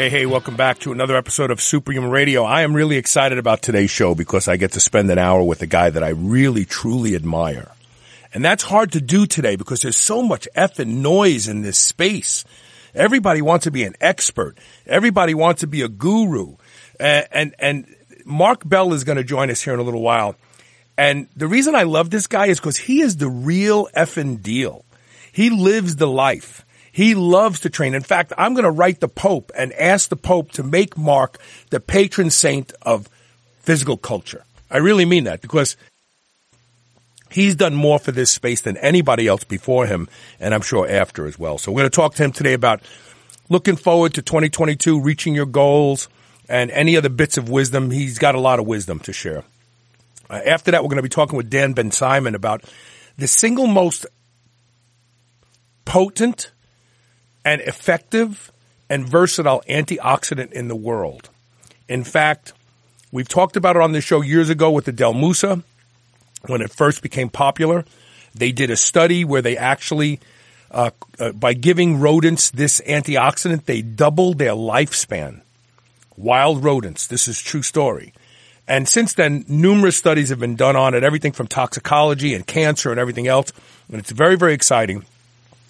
Hey, hey, welcome back to another episode of Superhuman Radio. I am really excited about today's show because I get to spend an hour with a guy that I really, truly admire. And that's hard to do today because there's so much effing noise in this space. Everybody wants to be an expert. Everybody wants to be a guru. And, and, and Mark Bell is going to join us here in a little while. And the reason I love this guy is because he is the real effing deal. He lives the life. He loves to train. In fact, I'm going to write the Pope and ask the Pope to make Mark the patron saint of physical culture. I really mean that because he's done more for this space than anybody else before him, and I'm sure after as well. So we're going to talk to him today about looking forward to 2022, reaching your goals, and any other bits of wisdom. He's got a lot of wisdom to share. Uh, after that, we're going to be talking with Dan Ben Simon about the single most potent an effective and versatile antioxidant in the world. In fact, we've talked about it on this show years ago with the Del Musa when it first became popular. They did a study where they actually, uh, uh, by giving rodents this antioxidant, they doubled their lifespan. Wild rodents. This is true story. And since then, numerous studies have been done on it, everything from toxicology and cancer and everything else. And it's very, very exciting.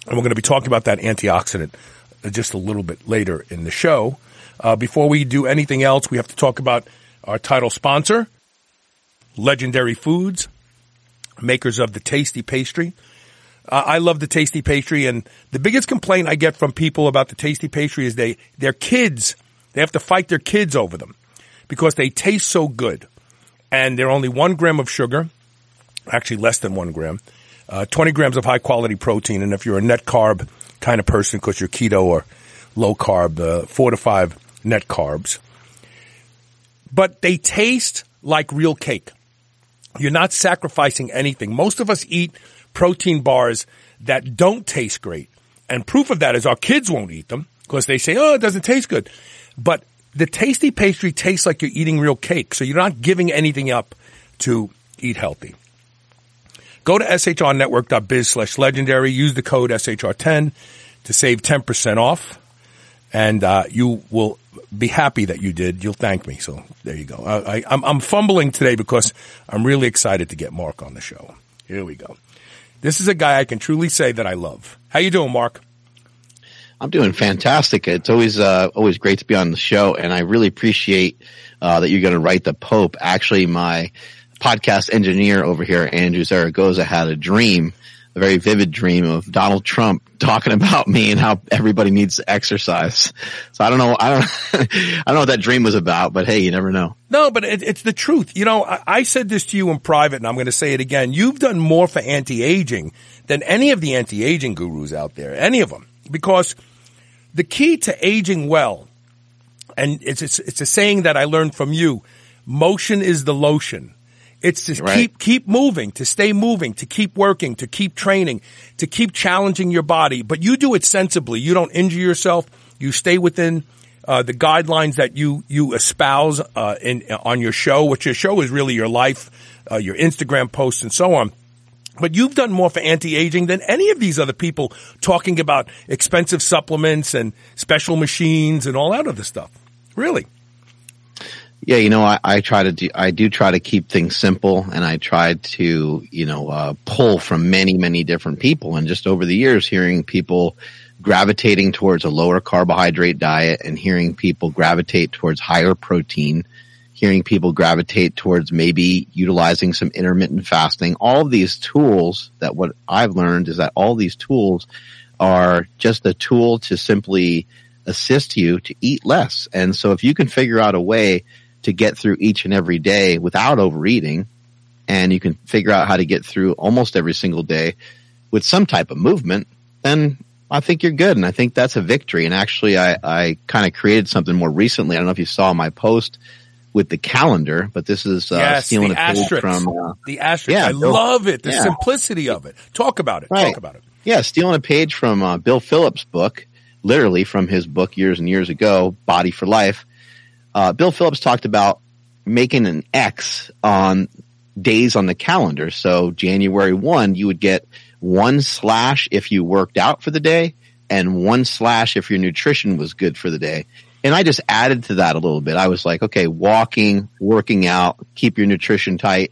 And we're going to be talking about that antioxidant just a little bit later in the show. Uh, before we do anything else, we have to talk about our title sponsor, Legendary Foods, makers of the Tasty Pastry. Uh, I love the Tasty Pastry, and the biggest complaint I get from people about the Tasty Pastry is they their kids they have to fight their kids over them because they taste so good, and they're only one gram of sugar, actually less than one gram uh, 20 grams of high quality protein. And if you're a net carb kind of person, because you're keto or low carb, uh, four to five net carbs. But they taste like real cake. You're not sacrificing anything. Most of us eat protein bars that don't taste great. And proof of that is our kids won't eat them because they say, oh, it doesn't taste good. But the tasty pastry tastes like you're eating real cake. So you're not giving anything up to eat healthy. Go to shrnetwork.biz slash legendary. Use the code SHR10 to save 10% off. And uh, you will be happy that you did. You'll thank me. So there you go. I, I'm fumbling today because I'm really excited to get Mark on the show. Here we go. This is a guy I can truly say that I love. How you doing, Mark? I'm doing fantastic. It's always uh, always great to be on the show, and I really appreciate uh, that you're going to write the Pope. Actually, my podcast engineer over here, Andrew Zaragoza, had a dream, a very vivid dream of Donald Trump talking about me and how everybody needs to exercise. So I don't know, I don't, I don't know what that dream was about, but hey, you never know. No, but it, it's the truth. You know, I, I said this to you in private, and I'm going to say it again. You've done more for anti-aging than any of the anti-aging gurus out there, any of them, because the key to aging well, and it's, it's, it's a saying that I learned from you, motion is the lotion. It's to right. keep, keep moving, to stay moving, to keep working, to keep training, to keep challenging your body. But you do it sensibly. You don't injure yourself. You stay within uh, the guidelines that you you espouse uh, in on your show, which your show is really your life, uh, your Instagram posts, and so on. But you've done more for anti-aging than any of these other people talking about expensive supplements and special machines and all that other stuff. Really. Yeah, you know, I, I try to do, I do try to keep things simple and I try to, you know, uh, pull from many, many different people. And just over the years, hearing people gravitating towards a lower carbohydrate diet and hearing people gravitate towards higher protein, hearing people gravitate towards maybe utilizing some intermittent fasting, all these tools that what I've learned is that all these tools are just a tool to simply assist you to eat less. And so if you can figure out a way to get through each and every day without overeating. And you can figure out how to get through almost every single day with some type of movement, then I think you're good. And I think that's a victory. And actually, I, I kind of created something more recently. I don't know if you saw my post with the calendar, but this is uh, yes, stealing the a page asterisk. from uh, the asterisk. yeah, I Bill- love it. The yeah. simplicity of it. Talk about it. Right. Talk about it. yeah, stealing a page from uh, Bill Phillips' book, literally from his book years and years ago, Body for Life. Uh, Bill Phillips talked about making an X on days on the calendar. So January 1, you would get one slash if you worked out for the day and one slash if your nutrition was good for the day. And I just added to that a little bit. I was like, okay, walking, working out, keep your nutrition tight.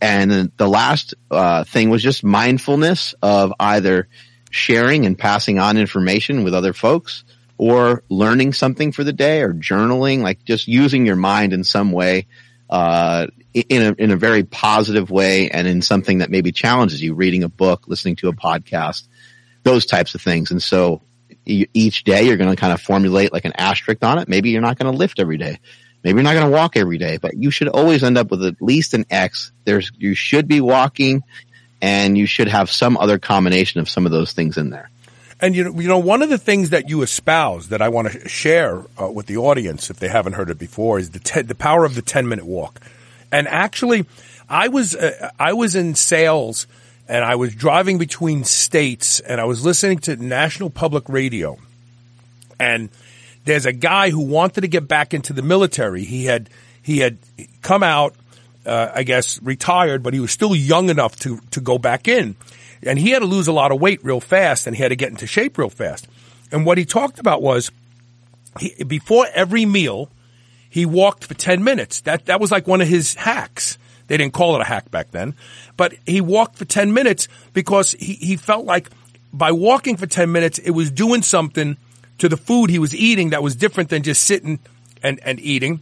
And the last uh, thing was just mindfulness of either sharing and passing on information with other folks or learning something for the day or journaling, like just using your mind in some way, uh, in a, in a very positive way and in something that maybe challenges you, reading a book, listening to a podcast, those types of things. And so each day you're going to kind of formulate like an asterisk on it. Maybe you're not going to lift every day. Maybe you're not going to walk every day, but you should always end up with at least an X. There's, you should be walking and you should have some other combination of some of those things in there. And you know, you know, one of the things that you espouse that I want to share uh, with the audience, if they haven't heard it before, is the te- the power of the ten minute walk. And actually, I was uh, I was in sales, and I was driving between states, and I was listening to National Public Radio, and there's a guy who wanted to get back into the military. He had he had come out, uh, I guess, retired, but he was still young enough to to go back in, and he had to lose a lot of weight real fast, and he had to get into shape real fast. And what he talked about was, he, before every meal, he walked for ten minutes. That that was like one of his hacks. They didn't call it a hack back then, but he walked for ten minutes because he he felt like by walking for ten minutes, it was doing something to the food he was eating that was different than just sitting and, and eating.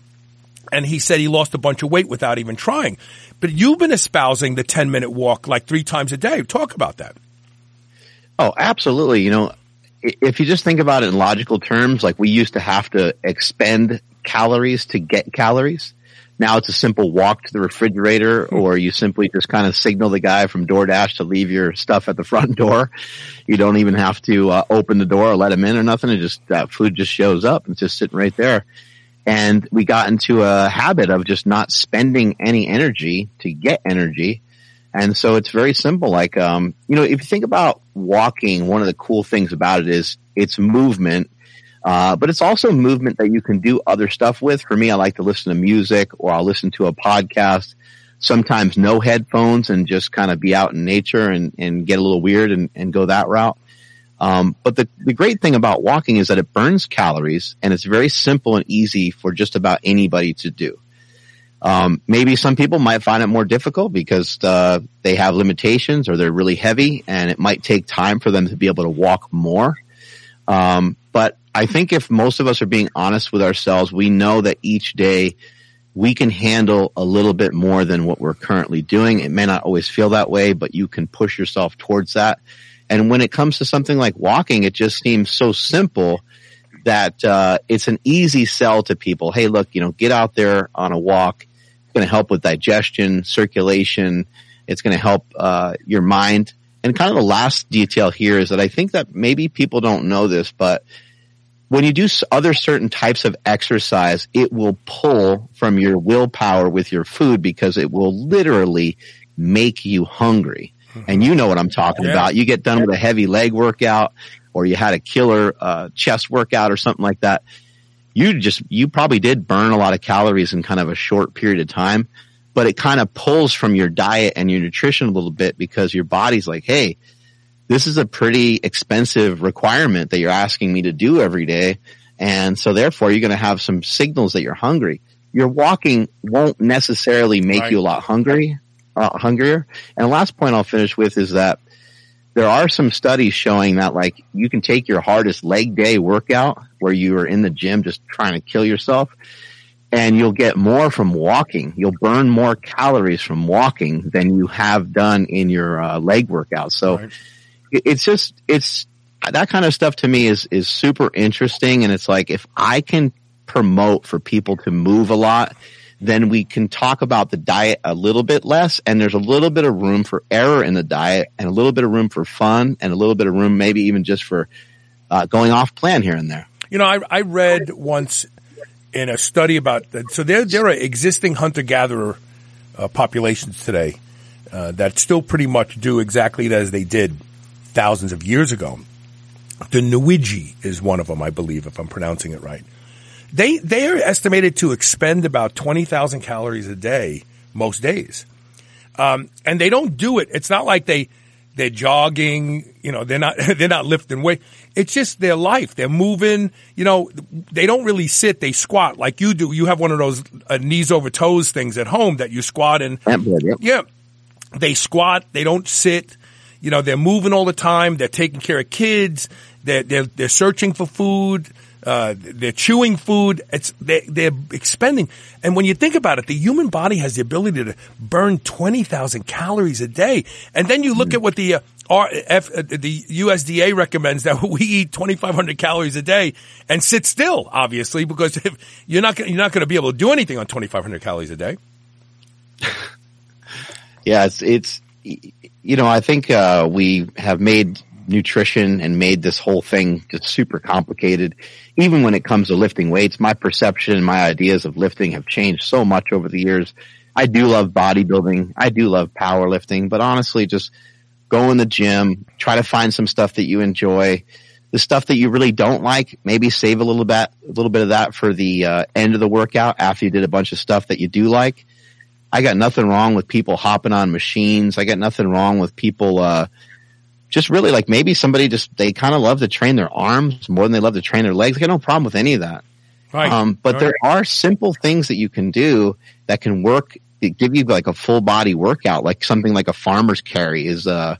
And he said he lost a bunch of weight without even trying. But you've been espousing the 10 minute walk like three times a day. Talk about that. Oh, absolutely. You know, if you just think about it in logical terms, like we used to have to expend calories to get calories. Now it's a simple walk to the refrigerator or you simply just kind of signal the guy from DoorDash to leave your stuff at the front door. You don't even have to uh, open the door or let him in or nothing. It just, that food just shows up. It's just sitting right there. And we got into a habit of just not spending any energy to get energy. And so it's very simple. Like, um, you know, if you think about walking, one of the cool things about it is it's movement. Uh, but it's also movement that you can do other stuff with. For me, I like to listen to music or I'll listen to a podcast, sometimes no headphones and just kind of be out in nature and, and get a little weird and, and go that route. Um, but the, the great thing about walking is that it burns calories and it's very simple and easy for just about anybody to do. Um, maybe some people might find it more difficult because uh, they have limitations or they're really heavy and it might take time for them to be able to walk more. Um, but I think if most of us are being honest with ourselves, we know that each day we can handle a little bit more than what we're currently doing. It may not always feel that way, but you can push yourself towards that. And when it comes to something like walking, it just seems so simple that uh, it's an easy sell to people. Hey, look, you know, get out there on a walk. It's going to help with digestion, circulation. It's going to help uh, your mind. And kind of the last detail here is that I think that maybe people don't know this, but when you do other certain types of exercise, it will pull from your willpower with your food because it will literally make you hungry. And you know what I'm talking Yeah. about. You get done with a heavy leg workout or you had a killer uh, chest workout or something like that. You just, you probably did burn a lot of calories in kind of a short period of time, but it kind of pulls from your diet and your nutrition a little bit because your body's like, Hey, this is a pretty expensive requirement that you're asking me to do every day. And so therefore you're going to have some signals that you're hungry. Your walking won't necessarily make Right. you a lot hungry, uh, hungrier. And the last point I'll finish with is that there are some studies showing that like you can take your hardest leg day workout where you are in the gym just trying to kill yourself and you'll get more from walking. You'll burn more calories from walking than you have done in your uh, leg workout. So Right. it's just, it's that kind of stuff to me is, is super interesting. And it's like, if I can promote for people to move a lot, then we can talk about the diet a little bit less and there's a little bit of room for error in the diet and a little bit of room for fun and a little bit of room maybe even just for uh, going off plan here and there. You know, I, I read once in a study about that. so there there are existing hunter gatherer uh, populations today uh, that still pretty much do exactly as they did thousands of years ago. The Nwiji is one of them, I believe, if I'm pronouncing it right. They they are estimated to expend about twenty thousand calories a day most days, um, and they don't do it. It's not like they they're jogging, you know, they're not, they're not lifting weight. It's just their life. They're moving, you know, they don't really sit. They squat like you do. You have one of those uh, knees over toes things at home that you squat in. yep. yeah, they squat. They don't sit. You know, they're moving all the time. They're taking care of kids. They're, they're, they're searching for food. Uh, they're chewing food. It's they, they're expending. And when you think about it, the human body has the ability to burn twenty thousand calories a day. And then you look mm. at what the uh, RF, uh, the USDA recommends that we eat twenty five hundred calories a day and sit still, obviously, because if you're not you're not going to be able to do anything on twenty five hundred calories a day. yeah, it's it's you know I think uh, we have made nutrition and made this whole thing just super complicated. Even when it comes to lifting weights, my perception and my ideas of lifting have changed so much over the years. I do love bodybuilding. I do love powerlifting, but honestly, just go in the gym, try to find some stuff that you enjoy. The stuff that you really don't like, maybe save a little bit, a little bit of that for the uh, end of the workout after you did a bunch of stuff that you do like. I got nothing wrong with people hopping on machines. I got nothing wrong with people, uh, just really like maybe somebody just they kind of love to train their arms more than they love to train their legs. I got no problem with any of that. Right. Um, but right. there are simple things that you can do that can work. Give you like a full body workout, like something like a farmer's carry is uh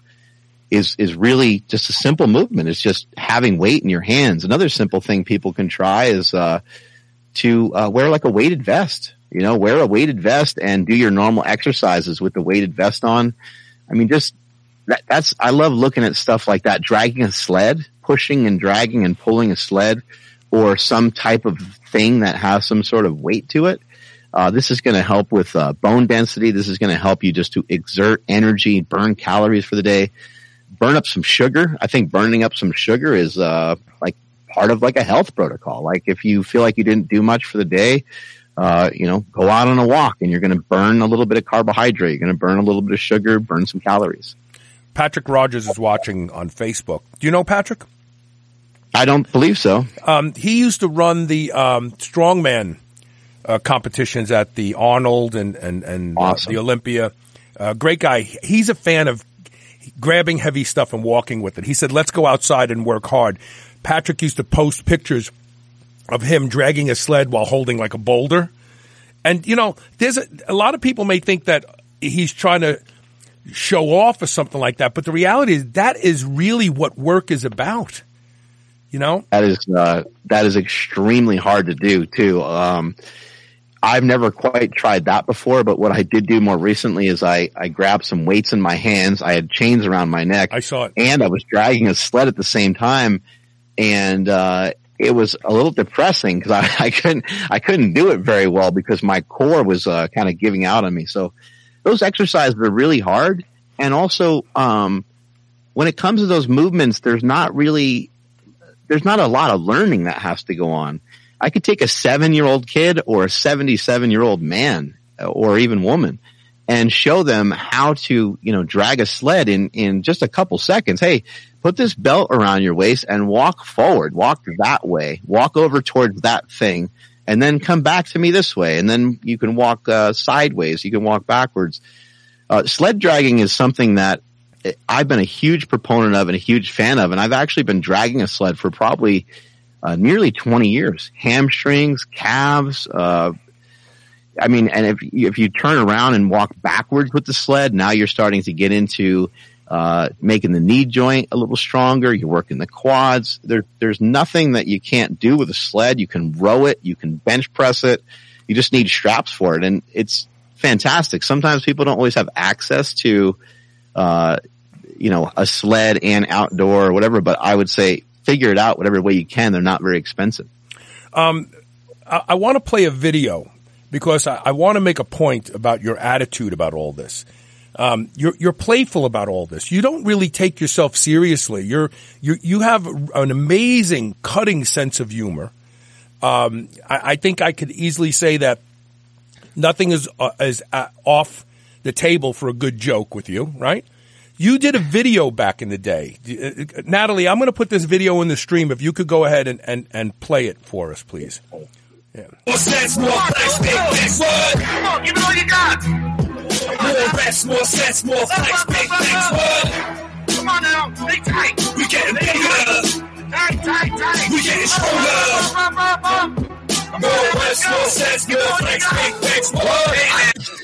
is is really just a simple movement. It's just having weight in your hands. Another simple thing people can try is uh, to uh, wear like a weighted vest. You know, wear a weighted vest and do your normal exercises with the weighted vest on. I mean, just that, that's, I love looking at stuff like that, dragging a sled, pushing and dragging and pulling a sled or some type of thing that has some sort of weight to it. Uh, this is going to help with uh, bone density. This is going to help you just to exert energy, burn calories for the day, burn up some sugar. I think burning up some sugar is uh, like part of like a health protocol. Like if you feel like you didn't do much for the day, uh, you know, go out on a walk and you're going to burn a little bit of carbohydrate. You're going to burn a little bit of sugar, burn some calories. Patrick Rogers is watching on Facebook. Do you know Patrick? I don't believe so. Um, he used to run the um, strongman uh, competitions at the Arnold and and and awesome. uh, the Olympia. Uh, great guy. He's a fan of grabbing heavy stuff and walking with it. He said, "Let's go outside and work hard." Patrick used to post pictures of him dragging a sled while holding like a boulder. And you know, there's a, a lot of people may think that he's trying to show off or something like that. But the reality is that is really what work is about. You know, that is uh, that is extremely hard to do too. Um, I've never quite tried that before, but what I did do more recently is I, I grabbed some weights in my hands. I had chains around my neck. I saw it. And I was dragging a sled at the same time. And, uh, it was a little depressing because I, I couldn't, I couldn't do it very well because my core was, uh, kind of giving out on me. So those exercises are really hard. And also, um, when it comes to those movements, there's not really, there's not a lot of learning that has to go on. I could take a seven year old kid or a 77 year old man or even woman and show them how to, you know, drag a sled in, in just a couple seconds. Hey, put this belt around your waist and walk forward, walk that way, walk over towards that thing and then come back to me this way. And then you can walk uh, sideways. You can walk backwards. Uh, sled dragging is something that I've been a huge proponent of and a huge fan of. And I've actually been dragging a sled for probably uh, nearly 20 years. Hamstrings, calves, uh, I mean, and if, if you turn around and walk backwards with the sled, now you're starting to get into uh, making the knee joint a little stronger. You're working the quads. There, there's nothing that you can't do with a sled. You can row it. You can bench press it. You just need straps for it. And it's fantastic. Sometimes people don't always have access to, uh, you know, a sled and outdoor or whatever, but I would say figure it out whatever way you can. They're not very expensive. Um, I, I want to play a video because I, I want to make a point about your attitude about all this. Um, you're you're playful about all this. You don't really take yourself seriously. You're you you have an amazing, cutting sense of humor. Um, I, I, think I could easily say that nothing is uh, is uh, off the table for a good joke with you, right? You did a video back in the day. Uh, Natalie, I'm going to put this video in the stream. If you could go ahead and, and, and play it for us, please. Yeah. Come on, give it all you got. More rest, more sense, more flex, big flex, what? Come on now, stay tight. We getting bigger. Tight, tight, tight. We getting stronger. More rest, more sense, more flex, big flex, what?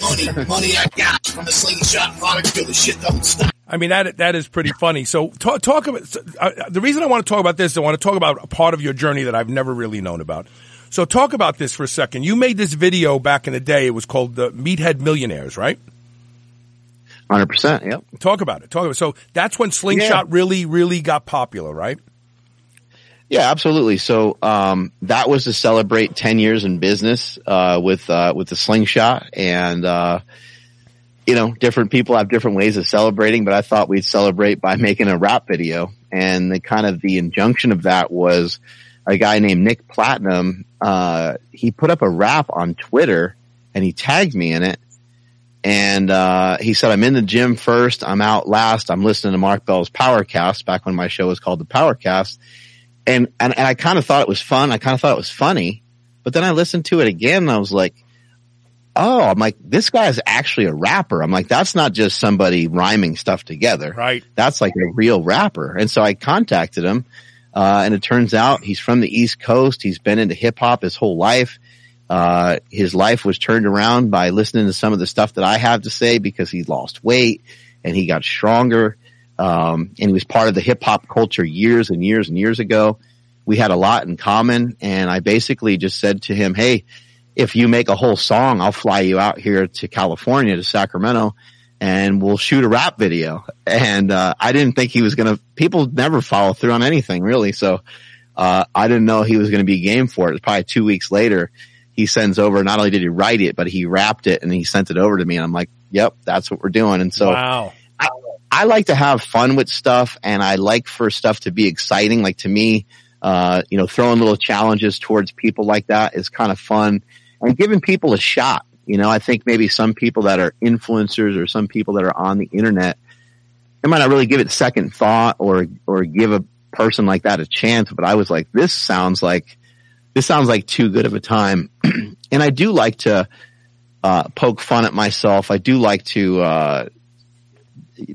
Money, money I got from the slingshot product, till the shit don't stop. I mean that that is pretty funny. So talk, talk about uh, the reason I want to talk about this. I want to talk about a part of your journey that I've never really known about. So talk about this for a second. You made this video back in the day. It was called the Meathead Millionaires, right? Hundred percent. Yep. Talk about it. Talk about it. So that's when Slingshot yeah. really, really got popular, right? Yeah, absolutely. So um, that was to celebrate 10 years in business uh, with uh, with the slingshot, and uh, you know, different people have different ways of celebrating, but I thought we'd celebrate by making a rap video. And the kind of the injunction of that was a guy named Nick Platinum. Uh, he put up a rap on Twitter and he tagged me in it. And, uh, he said, I'm in the gym first. I'm out last. I'm listening to Mark Bell's Powercast back when my show was called the Powercast. And, and, and I kind of thought it was fun. I kind of thought it was funny, but then I listened to it again and I was like, oh, I'm like, this guy is actually a rapper. I'm like, that's not just somebody rhyming stuff together. Right. That's like a real rapper. And so I contacted him. Uh, and it turns out he's from the East Coast. He's been into hip hop his whole life. Uh, his life was turned around by listening to some of the stuff that I have to say because he lost weight and he got stronger. Um, and he was part of the hip hop culture years and years and years ago. We had a lot in common. And I basically just said to him, Hey, if you make a whole song, I'll fly you out here to California to Sacramento and we'll shoot a rap video. And, uh, I didn't think he was going to, people never follow through on anything really. So, uh, I didn't know he was going to be game for it. Probably two weeks later, he sends over, not only did he write it, but he wrapped it and he sent it over to me. And I'm like, yep, that's what we're doing. And so wow. I, I like to have fun with stuff and I like for stuff to be exciting. Like to me, uh, you know, throwing little challenges towards people like that is kind of fun and giving people a shot. You know, I think maybe some people that are influencers or some people that are on the internet, they might not really give it second thought or, or give a person like that a chance. But I was like, this sounds like, this sounds like too good of a time. and I do like to, uh, poke fun at myself. I do like to, uh,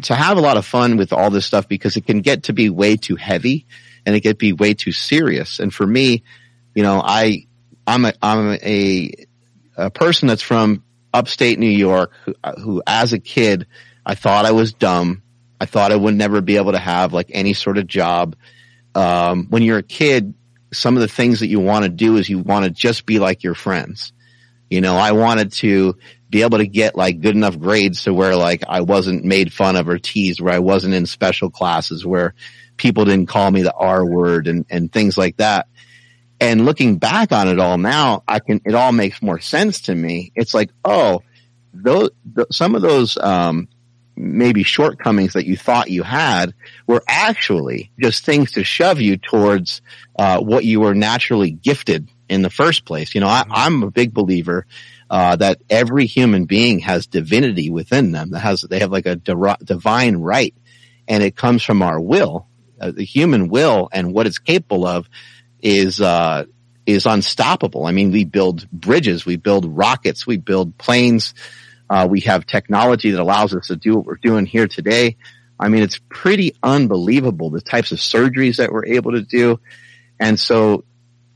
to have a lot of fun with all this stuff because it can get to be way too heavy and it can be way too serious. And for me, you know, I, I'm a, I'm a, a person that's from upstate New York who, who as a kid, I thought I was dumb. I thought I would never be able to have like any sort of job. Um, when you're a kid, some of the things that you want to do is you want to just be like your friends. You know, I wanted to be able to get like good enough grades to where like I wasn't made fun of or teased, where I wasn't in special classes, where people didn't call me the R word and, and things like that. And looking back on it all now, I can, it all makes more sense to me. It's like, oh, those, some of those, um, maybe shortcomings that you thought you had were actually just things to shove you towards, uh, what you were naturally gifted in the first place. You know, I, I'm a big believer, uh, that every human being has divinity within them that has, they have like a divine right and it comes from our will, uh, the human will and what it's capable of is uh, is unstoppable. I mean, we build bridges, we build rockets, we build planes. Uh, we have technology that allows us to do what we're doing here today. I mean, it's pretty unbelievable the types of surgeries that we're able to do. And so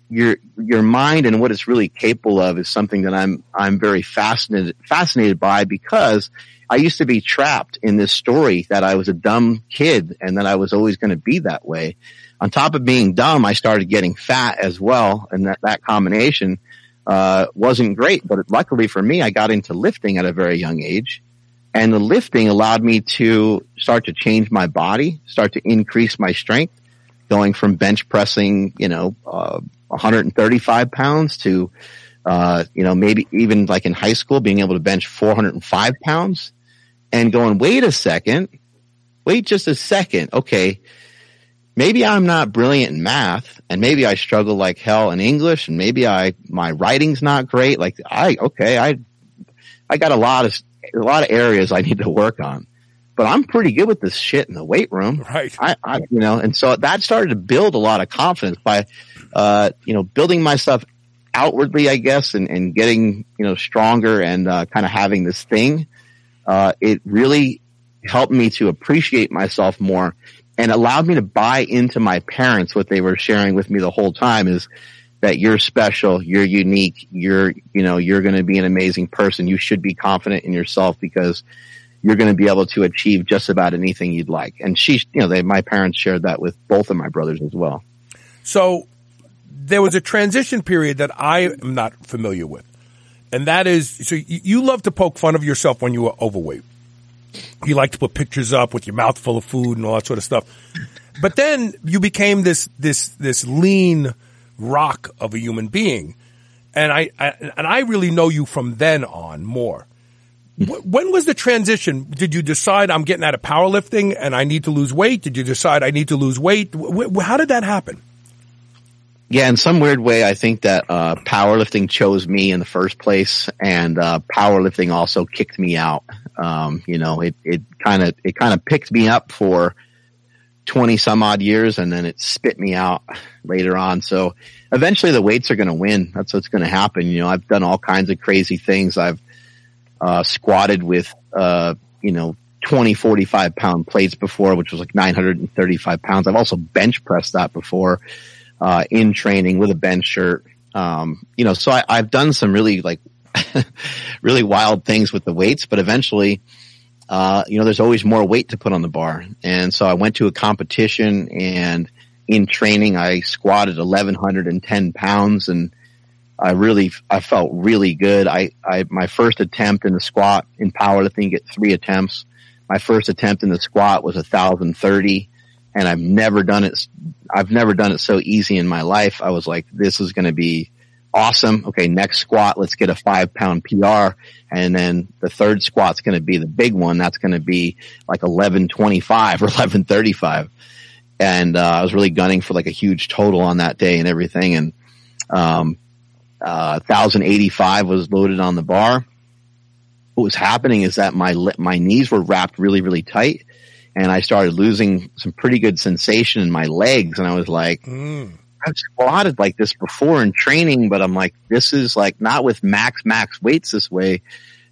your, your mind and what it's really capable of is something that I'm, I'm very fascinated, fascinated by because I used to be trapped in this story that I was a dumb kid and that I was always going to be that way on top of being dumb, I started getting fat as well. And that, that combination, uh, wasn't great. But luckily for me, I got into lifting at a very young age. And the lifting allowed me to start to change my body, start to increase my strength, going from bench pressing, you know, uh, 135 pounds to, uh, you know, maybe even like in high school, being able to bench 405 pounds. and going, wait a second, wait just a second. Okay. Maybe I'm not brilliant in math and maybe I struggle like hell in English and maybe I, my writing's not great. Like I, okay, I, I got a lot of, a lot of areas I need to work on, but I'm pretty good with this shit in the weight room. Right. I, I you know, and so that started to build a lot of confidence by, uh, you know, building myself outwardly, I guess, and, and getting, you know, stronger and, uh, kind of having this thing. Uh, it really helped me to appreciate myself more and allowed me to buy into my parents what they were sharing with me the whole time is that you're special, you're unique, you're, you know, you're going to be an amazing person. You should be confident in yourself because you're going to be able to achieve just about anything you'd like. And she, you know, they, my parents shared that with both of my brothers as well. So there was a transition period that I am not familiar with. And that is, so you, love to poke fun of yourself when you were overweight. You like to put pictures up with your mouth full of food and all that sort of stuff. But then you became this, this, this lean rock of a human being. And I, I and I really know you from then on more. When was the transition? Did you decide I'm getting out of powerlifting and I need to lose weight? Did you decide I need to lose weight? How did that happen? Yeah, in some weird way, I think that uh, powerlifting chose me in the first place, and uh, powerlifting also kicked me out. Um, you know, it it kind of it kind of picked me up for twenty some odd years, and then it spit me out later on. So eventually, the weights are going to win. That's what's going to happen. You know, I've done all kinds of crazy things. I've uh, squatted with uh, you know 20, 45 pound plates before, which was like 935 pounds. I've also bench pressed that before uh, in training with a bench shirt. Um, you know, so I, I've done some really like, really wild things with the weights, but eventually, uh, you know, there's always more weight to put on the bar. And so I went to a competition and in training, I squatted 1110 pounds and I really, I felt really good. I, I, my first attempt in the squat in powerlifting, get three attempts. My first attempt in the squat was 1030 and I've never done it. I've never done it so easy in my life. I was like, this is going to be awesome. Okay. Next squat, let's get a five pound PR. And then the third squat's going to be the big one. That's going to be like 1125 or 1135. And, uh, I was really gunning for like a huge total on that day and everything. And, um, uh, 1085 was loaded on the bar. What was happening is that my, my knees were wrapped really, really tight and I started losing some pretty good sensation in my legs. And I was like, mm. I've squatted like this before in training, but I'm like, this is like not with max, max weights this way.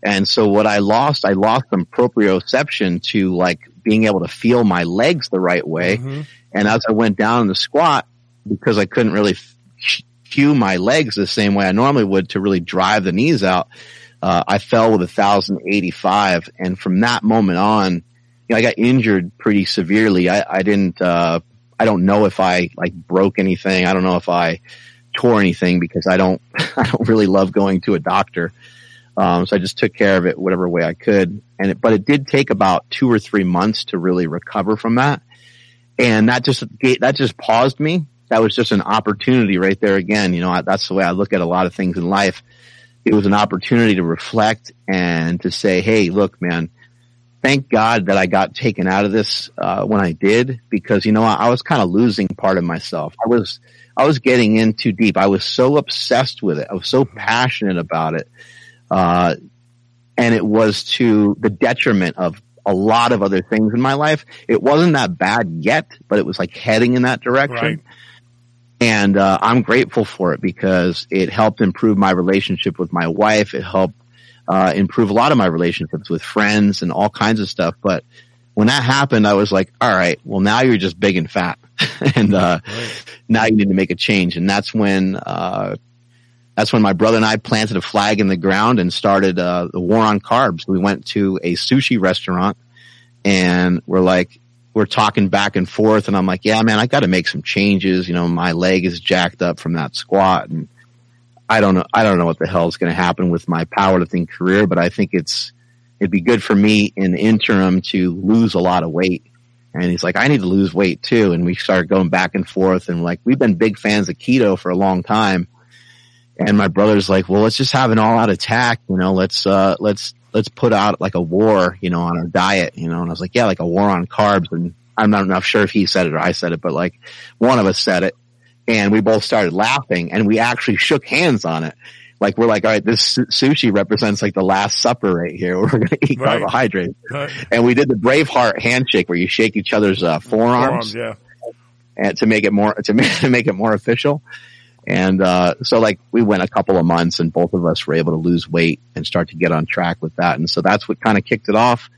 And so what I lost, I lost some proprioception to like being able to feel my legs the right way. Mm-hmm. And as I went down in the squat, because I couldn't really cue my legs the same way I normally would to really drive the knees out, uh, I fell with a thousand eighty five. And from that moment on, know, I got injured pretty severely. I, I didn't, uh, I don't know if I like broke anything. I don't know if I tore anything because I don't, I don't really love going to a doctor. Um, so I just took care of it whatever way I could. And it, but it did take about two or three months to really recover from that. And that just, that just paused me. That was just an opportunity right there again. You know, that's the way I look at a lot of things in life. It was an opportunity to reflect and to say, Hey, look, man, thank God that I got taken out of this uh, when I did because you know I, I was kind of losing part of myself. I was I was getting in too deep. I was so obsessed with it. I was so passionate about it, uh, and it was to the detriment of a lot of other things in my life. It wasn't that bad yet, but it was like heading in that direction. Right. And uh, I'm grateful for it because it helped improve my relationship with my wife. It helped uh, improve a lot of my relationships with friends and all kinds of stuff. But when that happened, I was like, all right, well now you're just big and fat and, uh, right. now you need to make a change. And that's when, uh, that's when my brother and I planted a flag in the ground and started, uh, the war on carbs. We went to a sushi restaurant and we're like, we're talking back and forth and I'm like, yeah, man, I got to make some changes. You know, my leg is jacked up from that squat and, I don't know. I don't know what the hell is going to happen with my powerlifting career, but I think it's it'd be good for me in the interim to lose a lot of weight. And he's like, I need to lose weight too. And we started going back and forth, and like we've been big fans of keto for a long time. And my brother's like, well, let's just have an all out attack. You know, let's uh, let's let's put out like a war, you know, on our diet, you know, and I was like, yeah, like a war on carbs. And I'm not enough sure if he said it or I said it, but like one of us said it and we both started laughing and we actually shook hands on it. Like we're like, all right, this sushi represents like the last supper right here. We're going to eat right. carbohydrates. Right. And we did the Braveheart handshake where you shake each other's uh, forearms. forearms yeah. And to make it more, to make, to make it more official. And, uh, so like we went a couple of months and both of us were able to lose weight and start to get on track with that. And so that's what kind of kicked it off.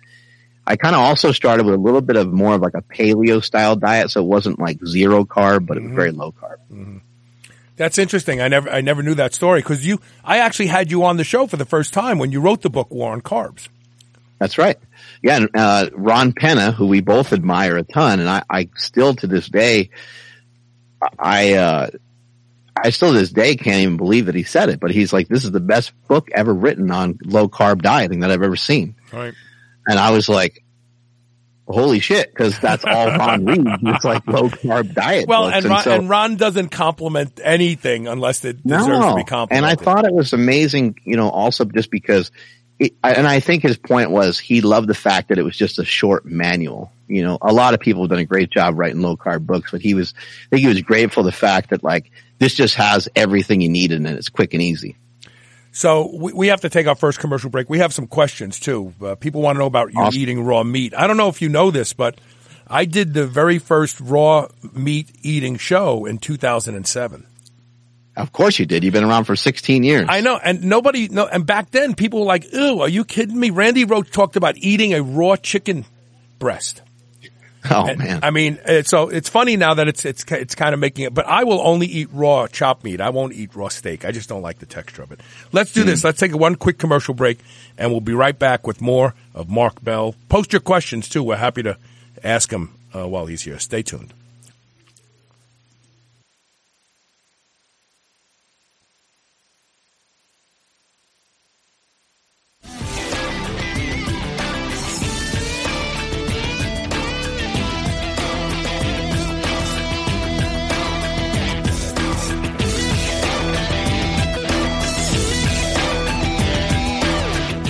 I kind of also started with a little bit of more of like a paleo style diet. So it wasn't like zero carb, but it was mm-hmm. very low carb. Mm-hmm. That's interesting. I never, I never knew that story because you, I actually had you on the show for the first time when you wrote the book War on Carbs. That's right. Yeah. Uh, Ron Penna, who we both admire a ton. And I, I still to this day, I, uh, I still to this day can't even believe that he said it, but he's like, this is the best book ever written on low carb dieting that I've ever seen. Right. And I was like, holy shit, because that's all Ron reads. It's like low carb diet. Well, and Ron, and, so, and Ron, doesn't compliment anything unless it deserves no. to be complimented. And I thought it was amazing, you know, also just because, it, and I think his point was he loved the fact that it was just a short manual. You know, a lot of people have done a great job writing low carb books, but he was, I think he was grateful the fact that like this just has everything you need in it. It's quick and easy. So we, we have to take our first commercial break. We have some questions too. Uh, people want to know about you awesome. eating raw meat. I don't know if you know this, but I did the very first raw meat eating show in 2007. Of course you did. You've been around for 16 years. I know. And nobody, no, and back then people were like, ew, are you kidding me? Randy Roach talked about eating a raw chicken breast. Oh man! I mean, so it's funny now that it's it's it's kind of making it. But I will only eat raw chopped meat. I won't eat raw steak. I just don't like the texture of it. Let's do mm. this. Let's take a one quick commercial break, and we'll be right back with more of Mark Bell. Post your questions too. We're happy to ask him uh, while he's here. Stay tuned.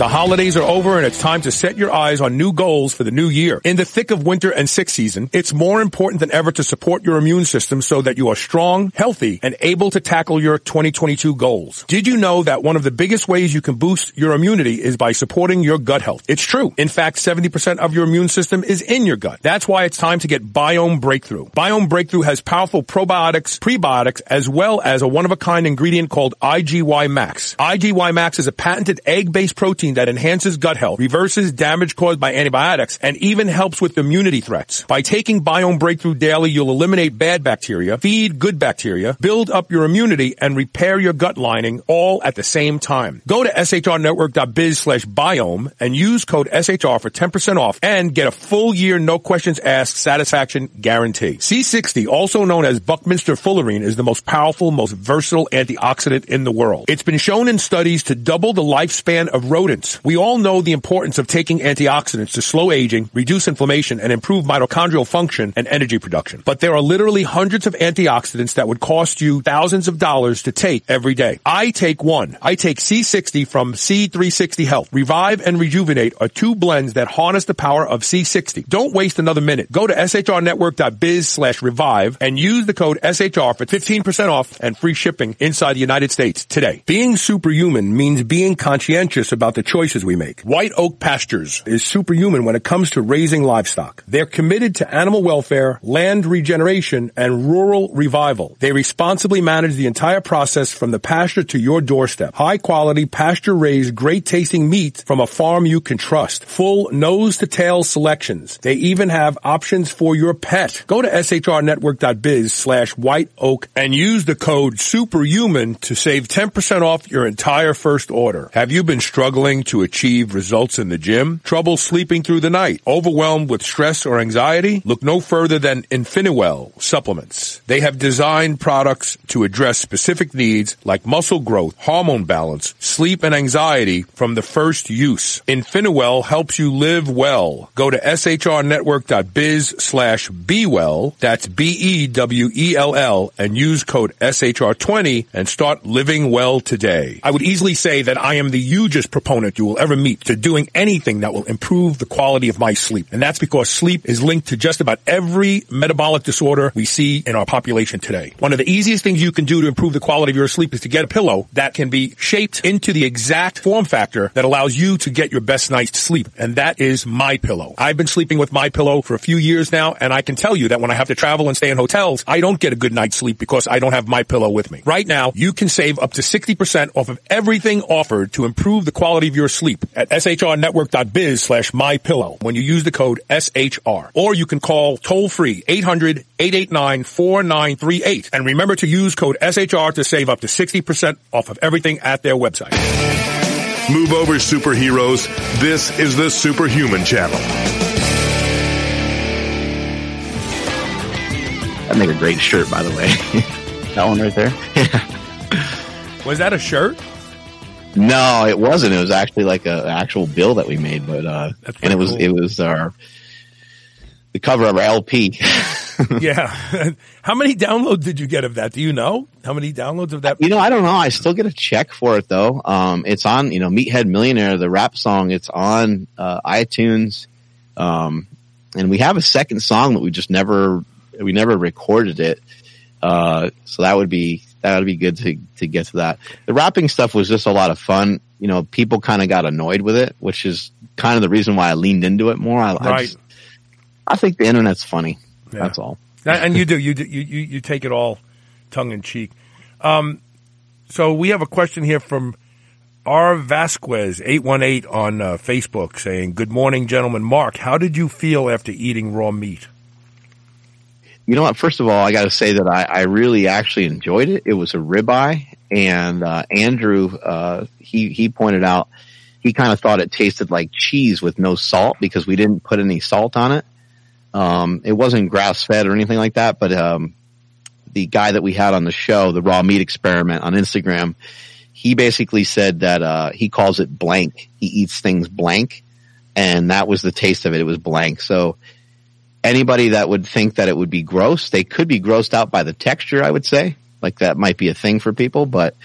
The holidays are over and it's time to set your eyes on new goals for the new year. In the thick of winter and sick season, it's more important than ever to support your immune system so that you are strong, healthy, and able to tackle your 2022 goals. Did you know that one of the biggest ways you can boost your immunity is by supporting your gut health? It's true. In fact, 70% of your immune system is in your gut. That's why it's time to get Biome Breakthrough. Biome Breakthrough has powerful probiotics, prebiotics, as well as a one-of-a-kind ingredient called IGY Max. IGY Max is a patented egg-based protein that enhances gut health, reverses damage caused by antibiotics, and even helps with immunity threats. By taking Biome Breakthrough daily, you'll eliminate bad bacteria, feed good bacteria, build up your immunity, and repair your gut lining all at the same time. Go to shrnetwork.biz slash biome and use code SHR for 10% off and get a full year no questions asked satisfaction guarantee. C60, also known as Buckminster fullerene, is the most powerful, most versatile antioxidant in the world. It's been shown in studies to double the lifespan of rodents we all know the importance of taking antioxidants to slow aging, reduce inflammation, and improve mitochondrial function and energy production. But there are literally hundreds of antioxidants that would cost you thousands of dollars to take every day. I take one. I take C60 from C360 Health. Revive and Rejuvenate are two blends that harness the power of C60. Don't waste another minute. Go to shrnetwork.biz slash revive and use the code SHR for 15% off and free shipping inside the United States today. Being superhuman means being conscientious about the choices we make. White Oak Pastures is superhuman when it comes to raising livestock. They're committed to animal welfare, land regeneration, and rural revival. They responsibly manage the entire process from the pasture to your doorstep. High quality, pasture raised, great tasting meat from a farm you can trust. Full nose to tail selections. They even have options for your pet. Go to shrnetwork.biz slash white oak and use the code superhuman to save 10% off your entire first order. Have you been struggling to achieve results in the gym? Trouble sleeping through the night? Overwhelmed with stress or anxiety? Look no further than Infinuel supplements. They have designed products to address specific needs like muscle growth, hormone balance, sleep and anxiety from the first use. Infinuel helps you live well. Go to shrnetwork.biz slash be well. That's B-E-W-E-L-L and use code SHR20 and start living well today. I would easily say that I am the hugest proponent proponent you will ever meet to doing anything that will improve the quality of my sleep. And that's because sleep is linked to just about every metabolic disorder we see in our population today. One of the easiest things you can do to improve the quality of your sleep is to get a pillow that can be shaped into the exact form factor that allows you to get your best night's sleep. And that is my pillow. I've been sleeping with my pillow for a few years now, and I can tell you that when I have to travel and stay in hotels, I don't get a good night's sleep because I don't have my pillow with me. Right now, you can save up to 60% off of everything offered to improve the quality of your sleep at shrnetwork.biz slash my pillow when you use the code SHR. Or you can call toll free 800-889-4938. And remember to use code SHR to save up to 60% off of everything at their website. Move over, superheroes. This is the Superhuman Channel. That'd make a great shirt, by the way. That one right there. Was that a shirt? No, it wasn't. It was actually like a actual bill that we made, but uh, and it was cool. it was our the cover of our LP. Yeah. How many downloads did you get of that? Do you know? How many downloads of that? You know, I don't know. I still get a check for it though. Um, it's on, you know, Meathead Millionaire, the rap song. It's on, uh, iTunes. Um, and we have a second song that we just never, we never recorded it. Uh, so that would be, that would be good to, to get to that. The rapping stuff was just a lot of fun. You know, people kind of got annoyed with it, which is kind of the reason why I leaned into it more. I, I, Right. just- I think the internet's funny. Yeah. That's all. And you do. You, do, you, you, you take it all tongue in cheek. Um, so we have a question here from R. Vasquez, 818 on uh, Facebook saying, Good morning, gentlemen. Mark, how did you feel after eating raw meat? You know what? First of all, I got to say that I, I really actually enjoyed it. It was a ribeye, and uh, Andrew uh, he he pointed out he kind of thought it tasted like cheese with no salt because we didn't put any salt on it. Um, it wasn't grass fed or anything like that, but um, the guy that we had on the show, the raw meat experiment on Instagram, he basically said that uh, he calls it blank. He eats things blank, and that was the taste of it. It was blank. So anybody that would think that it would be gross, they could be grossed out by the texture, I would say. Like that might be a thing for people, but,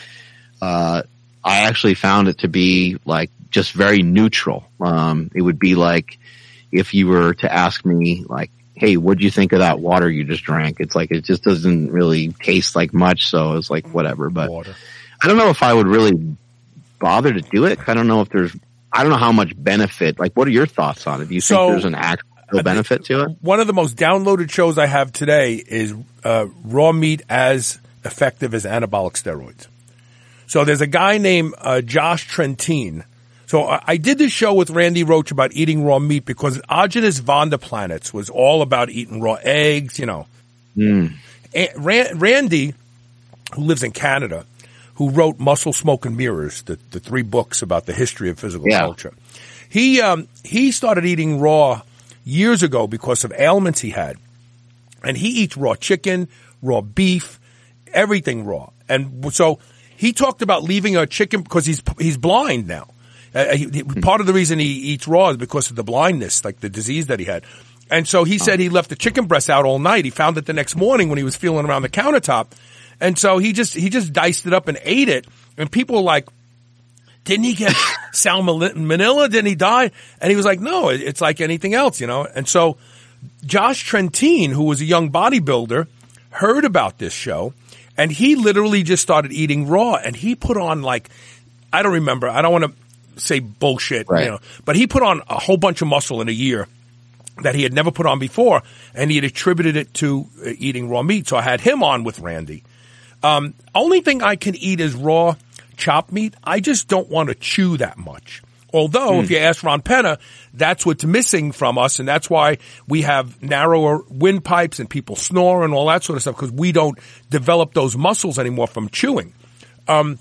uh, I actually found it to be like just very neutral. Um, it would be like if you were to ask me like, Hey, what'd you think of that water you just drank? It's like, it just doesn't really taste like much. So it's like, whatever, but Water. I don't know if I would really bother to do it. I don't know if there's, I don't know how much benefit, like what are your thoughts on it? Do you So- think there's an actual benefit to it? One of the most downloaded shows I have today is uh, raw meat as effective as anabolic steroids. So there's a guy named uh, Josh Trentine. So I, I did this show with Randy Roach about eating raw meat because Aajonus Vonderplanitz was all about eating raw eggs, you know. And Ran- Randy, who lives in Canada, who wrote Muscle, Smoke, and Mirrors, the, the three books about the history of physical Yeah. culture. He um, he started eating raw years ago because of ailments he had, and he eats raw chicken, raw beef, everything raw. And so he talked about leaving a chicken because he's he's blind now. Uh, he, he- part of the reason he eats raw is because of the blindness, like the disease that he had. And so he said he left the chicken breast out all night. He found it the next morning when he was feeling around the countertop. And so he just, he just diced it up and ate it. And people were like, didn't he get salmonella? Didn't he die? And he was like, no, it's like anything else, you know? And so Josh Trentine, who was a young bodybuilder, heard about this show and he literally just started eating raw and he put on like, I don't remember. I don't want to say bullshit, Right. you know, but he put on a whole bunch of muscle in a year that he had never put on before and he had attributed it to uh, eating raw meat. So I had him on with Randy. Um, only thing I can eat is raw chopped meat. I just don't want to chew that much. Although, if you ask Ron Penna, that's what's missing from us, and that's why we have narrower windpipes and people snore and all that sort of stuff because we don't develop those muscles anymore from chewing. Um,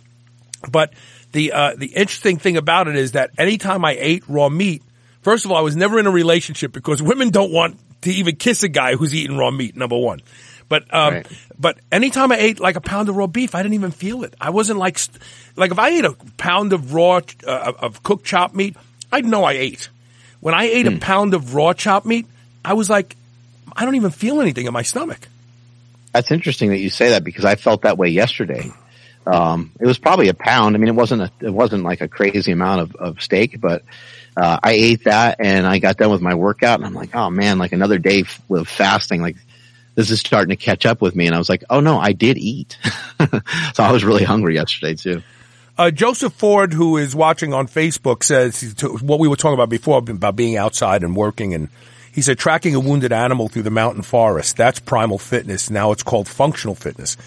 but the uh, the interesting thing about it is that anytime I ate raw meat, first of all, I was never in a relationship because women don't want to even kiss a guy who's eating raw meat. Number one, but um, Right. but anytime I ate like a pound of raw beef, I didn't even feel it. I wasn't like like if I ate a pound of raw uh, of cooked chopped meat, I'd know I ate. When I ate a pound of raw chopped meat, I was like, I don't even feel anything in my stomach. That's interesting that you say that because I felt that way yesterday. Um, it was probably a pound. I mean, it wasn't a, it wasn't like a crazy amount of, of steak, but, uh, I ate that and I got done with my workout and I'm like, oh man, like another day f- with fasting, like this is starting to catch up with me. And I was like, oh no, I did eat. so I was really hungry yesterday too. Uh, Joseph Ford, who is watching on Facebook, says to, what we were talking about before about being outside and working, and he said tracking a wounded animal through the mountain forest. That's primal fitness. Now it's called functional fitness,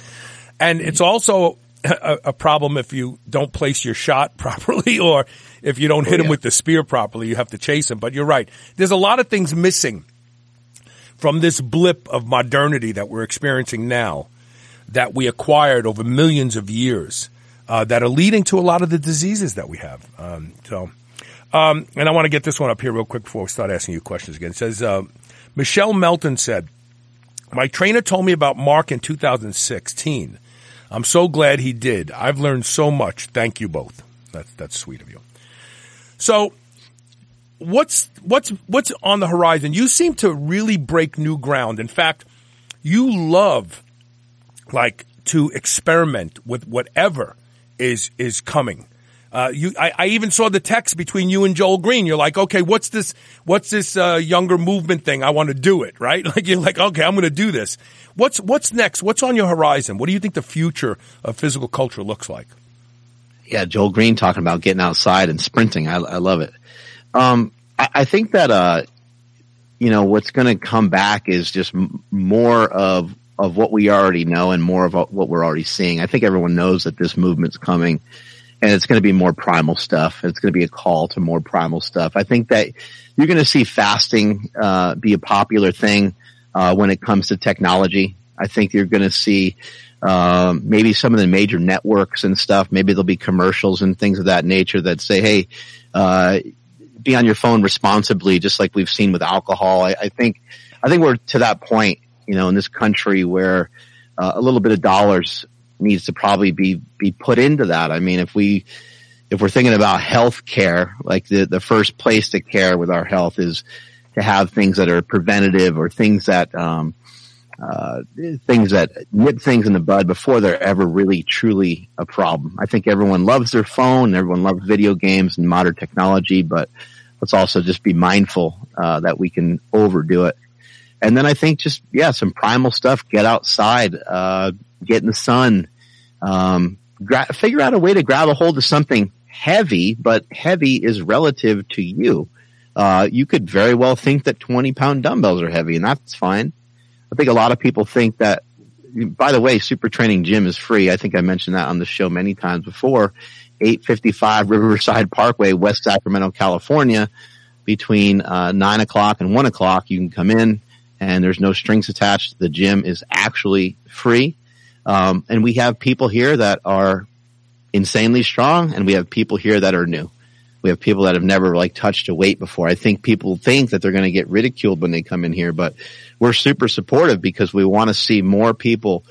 and it's also a, a problem if you don't place your shot properly, or if you don't hit Oh, him with the spear properly. You have to chase him. But you're right. There's a lot of things missing from this blip of modernity that we're experiencing now that we acquired over millions of years uh, that are leading to a lot of the diseases that we have. Um, so, um, and I want to get this one up here real quick before we start asking you questions again. It says uh, Michelle Melton said, "My trainer told me about Mark in 2016. I'm so glad he did. I've learned so much. Thank you both. That's that's sweet of you." So, what's what's what's on the horizon? You seem to really break new ground. In fact, you love like to experiment with whatever is is coming. Uh, you, I, I even saw the text between you and Joel Green. You're like, okay, what's this? What's this uh, younger movement thing? I want to do it, right? Like you're like, okay, I'm going to do this. What's what's next? What's on your horizon? What do you think the future of physical culture looks like? yeah, Joel Green talking about getting outside and sprinting. I, I love it. Um, I, I think that, uh, you know, what's going to come back is just m- more of, of what we already know and more of what we're already seeing. I think everyone knows that this movement's coming and it's going to be more primal stuff. It's going to be a call to more primal stuff. I think that you're going to see fasting, uh, be a popular thing, uh, when it comes to technology. I think you're going to see, um, maybe some of the major networks and stuff. Maybe there'll be commercials and things of that nature that say, "Hey, uh, be on your phone responsibly," just like we've seen with alcohol. I, I think, I think we're to that point, you know, in this country where uh, a little bit of dollars needs to probably be be put into that. I mean, if we if we're thinking about health care, like the the first place to care with our health is to have things that are preventative or things that um, uh, things that nip things in the bud before they're ever really truly a problem. I think everyone loves their phone, everyone loves video games and modern technology, but let's also just be mindful uh, that we can overdo it. And then I think just yeah, some primal stuff. Get outside, uh, get in the sun, um, gra- figure out a way to grab a hold of something heavy, but heavy is relative to you. Uh, you could very well think that 20 pound dumbbells are heavy and that's fine. I think a lot of people think that, by the way, Super Training Gym is free. I think I mentioned that on the show many times before. 855 Riverside Parkway, West Sacramento, California, between uh, 9 o'clock and 1 o'clock. You can come in and there's no strings attached. The gym is actually free. Um, and we have people here that are insanely strong and we have people here that are new. We have people that have never like touched a weight before. I think people think that they're going to get ridiculed when they come in here, but we're super supportive because we want to see more people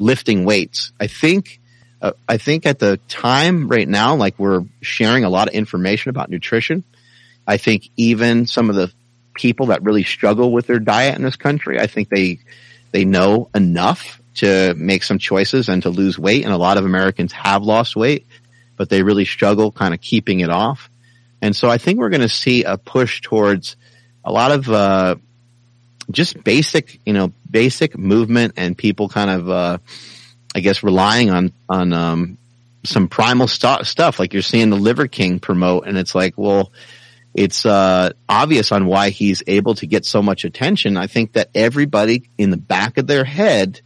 lifting weights. I think, uh, I think at the time right now, like we're sharing a lot of information about nutrition. I think even some of the people that really struggle with their diet in this country, I think they, they know enough to make some choices and to lose weight. And a lot of Americans have lost weight, but they really struggle kind of keeping it off. And so I think we're going to see a push towards a lot of, uh, just basic, you know, basic movement and people kind of, uh, I guess relying on, on, um, some primal st- stuff like you're seeing the Liver King promote and it's like, well, it's, uh, obvious on why he's able to get so much attention. I think that everybody in the back of their head,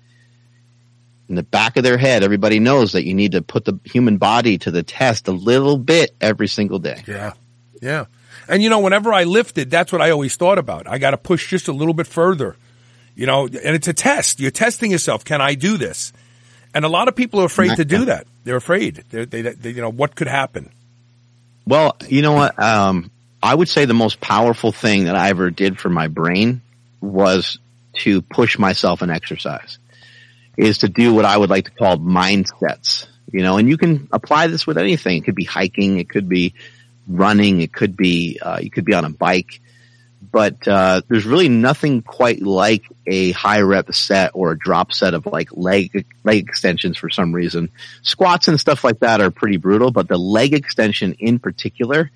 in the back of their head, everybody knows that you need to put the human body to the test a little bit every single day. Yeah. Yeah. And you know, whenever I lifted, that's what I always thought about. I got to push just a little bit further, you know, and it's a test. You're testing yourself. Can I do this? And a lot of people are afraid to do that. They're afraid. They're, they, they, you know, what could happen? Well, you know what? Um, I would say the most powerful thing that I ever did for my brain was to push myself and exercise is to do what I would like to call mindsets, you know, and you can apply this with anything. It could be hiking. It could be running. It could be, uh, you could be on a bike. but uh, there's really nothing quite like a high rep set or a drop set of like leg leg extensions for some reason. Squats and stuff like that are pretty brutal, but the leg extension in particular,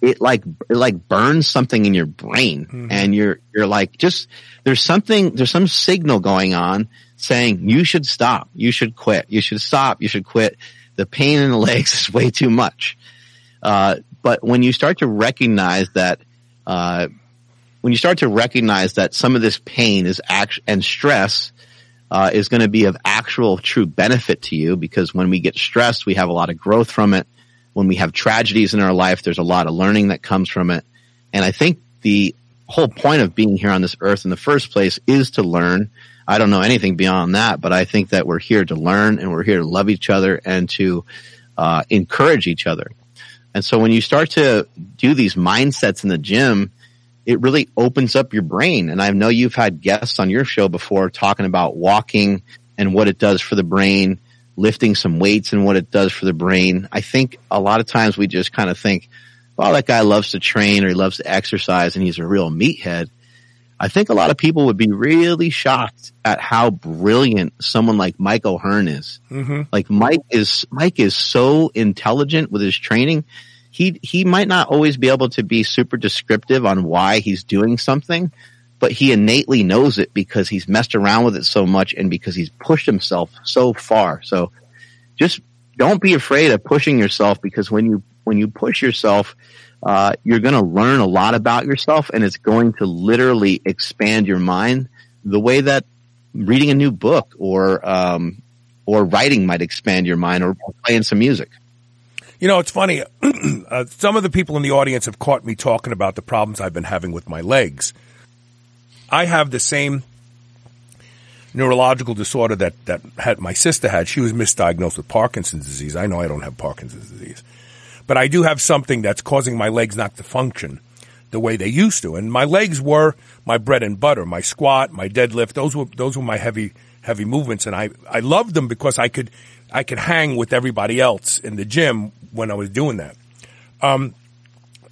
it like it like burns something in your brain, mm-hmm. and you're you're like just there's something there's some signal going on saying you should stop, you should quit, you should stop, you should quit. The pain in the legs is way too much. Uh, but when you start to recognize that uh, when you start to recognize that some of this pain is act- and stress uh, is going to be of actual true benefit to you because when we get stressed, we have a lot of growth from it. When we have tragedies in our life, there's a lot of learning that comes from it. And I think the whole point of being here on this earth in the first place is to learn. I don't know anything beyond that, but I think that we're here to learn and we're here to love each other and to uh, encourage each other. And so when you start to do these mindsets in the gym, it really opens up your brain. And I know you've had guests on your show before talking about walking and what it does for the brain, lifting some weights and what it does for the brain. I think a lot of times we just kind of think, well, that guy loves to train or he loves to exercise and he's a real meathead. I think a lot of people would be really shocked at how brilliant someone like Mike O'Hearn is. Mm-hmm. Like Mike is, Mike is so intelligent with his training he he might not always be able to be super descriptive on why he's doing something, but he innately knows it because he's messed around with it so much and because he's pushed himself so far. So just don't be afraid of pushing yourself because when you when you push yourself, uh, you're going to learn a lot about yourself and it's going to literally expand your mind the way that reading a new book or um, or writing might expand your mind or playing some music. You know, it's funny. uh, some of the people in the audience have caught me talking about the problems I've been having with my legs. I have the same neurological disorder that, that had my sister had. She was misdiagnosed with Parkinson's disease. I know I don't have Parkinson's disease, but I do have something that's causing my legs not to function the way they used to. And my legs were my bread and butter, my squat, my deadlift. Those were, those were my heavy, heavy movements. And I, I loved them because I could, I could hang with everybody else in the gym when I was doing that. Um,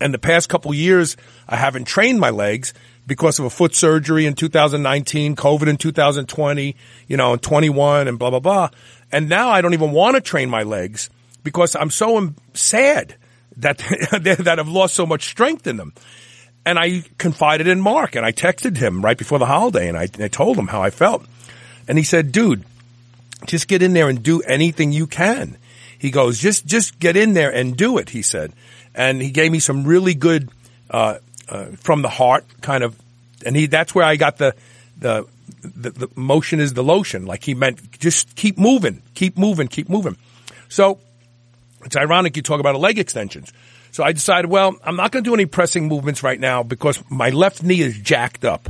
and the past couple years, I haven't trained my legs because of a foot surgery in 2019, COVID in 2020, you know, in 21 and blah, blah, blah. And now I don't even want to train my legs because I'm so sad that, that I've lost so much strength in them. And I confided in Mark and I texted him right before the holiday and I, I told him how I felt. And he said, dude, just get in there and do anything you can. He goes, just, just get in there and do it, he said. And he gave me some really good, uh, uh, from the heart kind of, and he, that's where I got the, the, the, the motion is the lotion. Like he meant just keep moving, keep moving, keep moving. So it's ironic you talk about leg extensions. So I decided, well, I'm not going to do any pressing movements right now because my left knee is jacked up.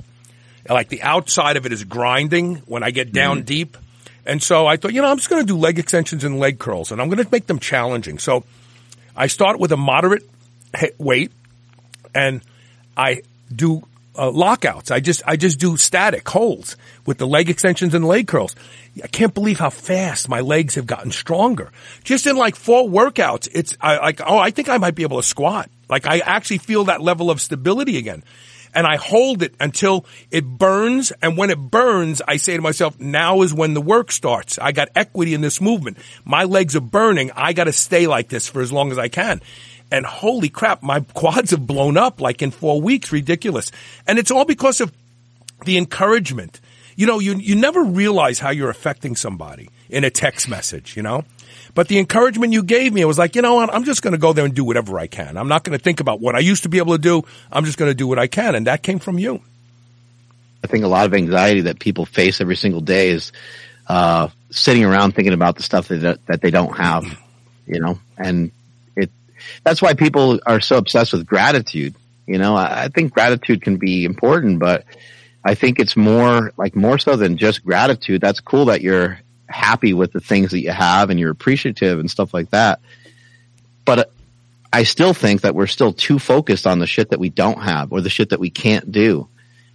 Like the outside of it is grinding when I get down mm-hmm. deep. And so I thought, you know, I'm just going to do leg extensions and leg curls and I'm going to make them challenging. So I start with a moderate weight and I do uh, lockouts. I just, I just do static holds with the leg extensions and leg curls. I can't believe how fast my legs have gotten stronger. Just in like four workouts, it's I, like, oh, I think I might be able to squat. Like I actually feel that level of stability again and I hold it until it burns. And when it burns, I say to myself, now is when the work starts. I got equity in this movement. My legs are burning. I got to stay like this for as long as I can. And holy crap, my quads have blown up like in four weeks. Ridiculous. And it's all because of the encouragement. You know, you, you never realize how you're affecting somebody in a text message, you know? But the encouragement you gave me, it was like, you know what? I'm just going to go there and do whatever I can. I'm not going to think about what I used to be able to do. I'm just going to do what I can. And that came from you. I think a lot of anxiety that people face every single day is, uh, sitting around thinking about the stuff that, that they don't have, you know, and that's why people are so obsessed with gratitude. You know, I, I think gratitude can be important, but I think it's more like more so than just gratitude. That's cool that you're happy with the things that you have and you're appreciative and stuff like that. But uh, I still think that we're still too focused on the shit that we don't have or the shit that we can't do.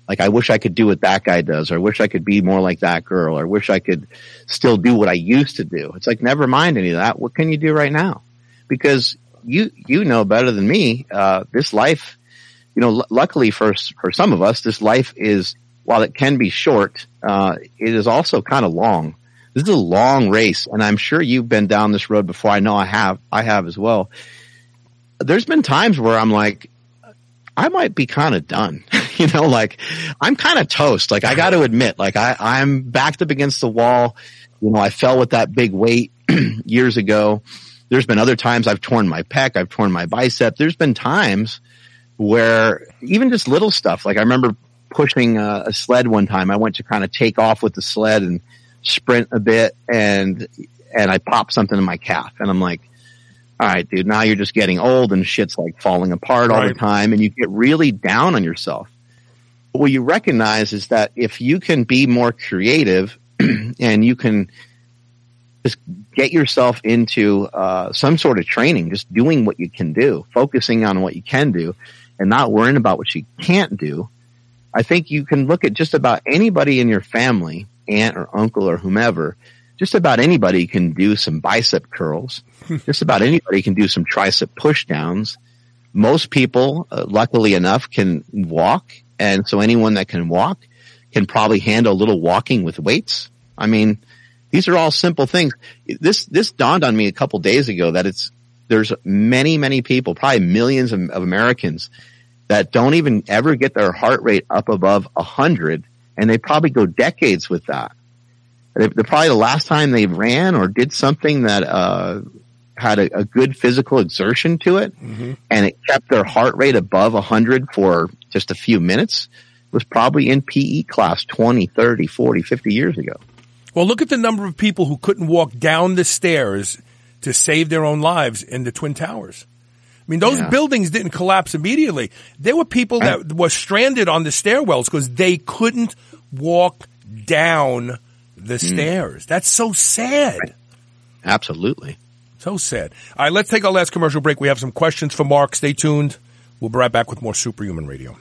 Like I wish I could do what that guy does, or I wish I could be more like that girl, or I wish I could still do what I used to do. It's like never mind any of that. What can you do right now? Because you you know better than me. Uh, this life you know, l- luckily for for some of us, this life is while it can be short, uh, it is also kind of long. This is a long race, and I'm sure you've been down this road before. I know I have. I have as well. There's been times where I'm like, I might be kind of done. you know, like I'm kind of toast. Like I got to admit, like I, I'm backed up against the wall. You know, I fell with that big weight years ago. There's been other times I've torn my pec, I've torn my bicep. There's been times where even just little stuff, like I remember pushing a, a sled one time. I went to kind of take off with the sled and sprint a bit and, and I popped something in my calf and I'm like, all right, dude, now you're just getting old and shit's like falling apart all the time and you get really down on yourself. But what you recognize is that if you can be more creative and you can just get yourself into uh, some sort of training, just doing what you can do, focusing on what you can do and not worrying about what you can't do. I think you can look at just about anybody in your family, aunt or uncle or whomever, just about anybody can do some bicep curls. just about anybody can do some tricep push downs. Most people, uh, luckily enough, can walk. And so anyone that can walk can probably handle a little walking with weights. I mean, these are all simple things. This, this dawned on me a couple days ago that it's, there's many, many people, probably millions of, of Americans that don't even ever get their heart rate up above a hundred and they probably go decades with that. They're probably the last time they ran or did something that, uh, had a, a, good physical exertion to it mm-hmm. and it kept their heart rate above 100 for just a few minutes was probably in PE class 20, 30, 40, 50 years ago. Well, look at the number of people who couldn't walk down the stairs to save their own lives in the Twin Towers. I mean, those yeah. buildings didn't collapse immediately. There were people that were stranded on the stairwells because they couldn't walk down the mm. stairs. That's so sad. Absolutely. So sad. All right, let's take our last commercial break. We have some questions for Mark. Stay tuned. We'll be right back with more Superhuman Radio.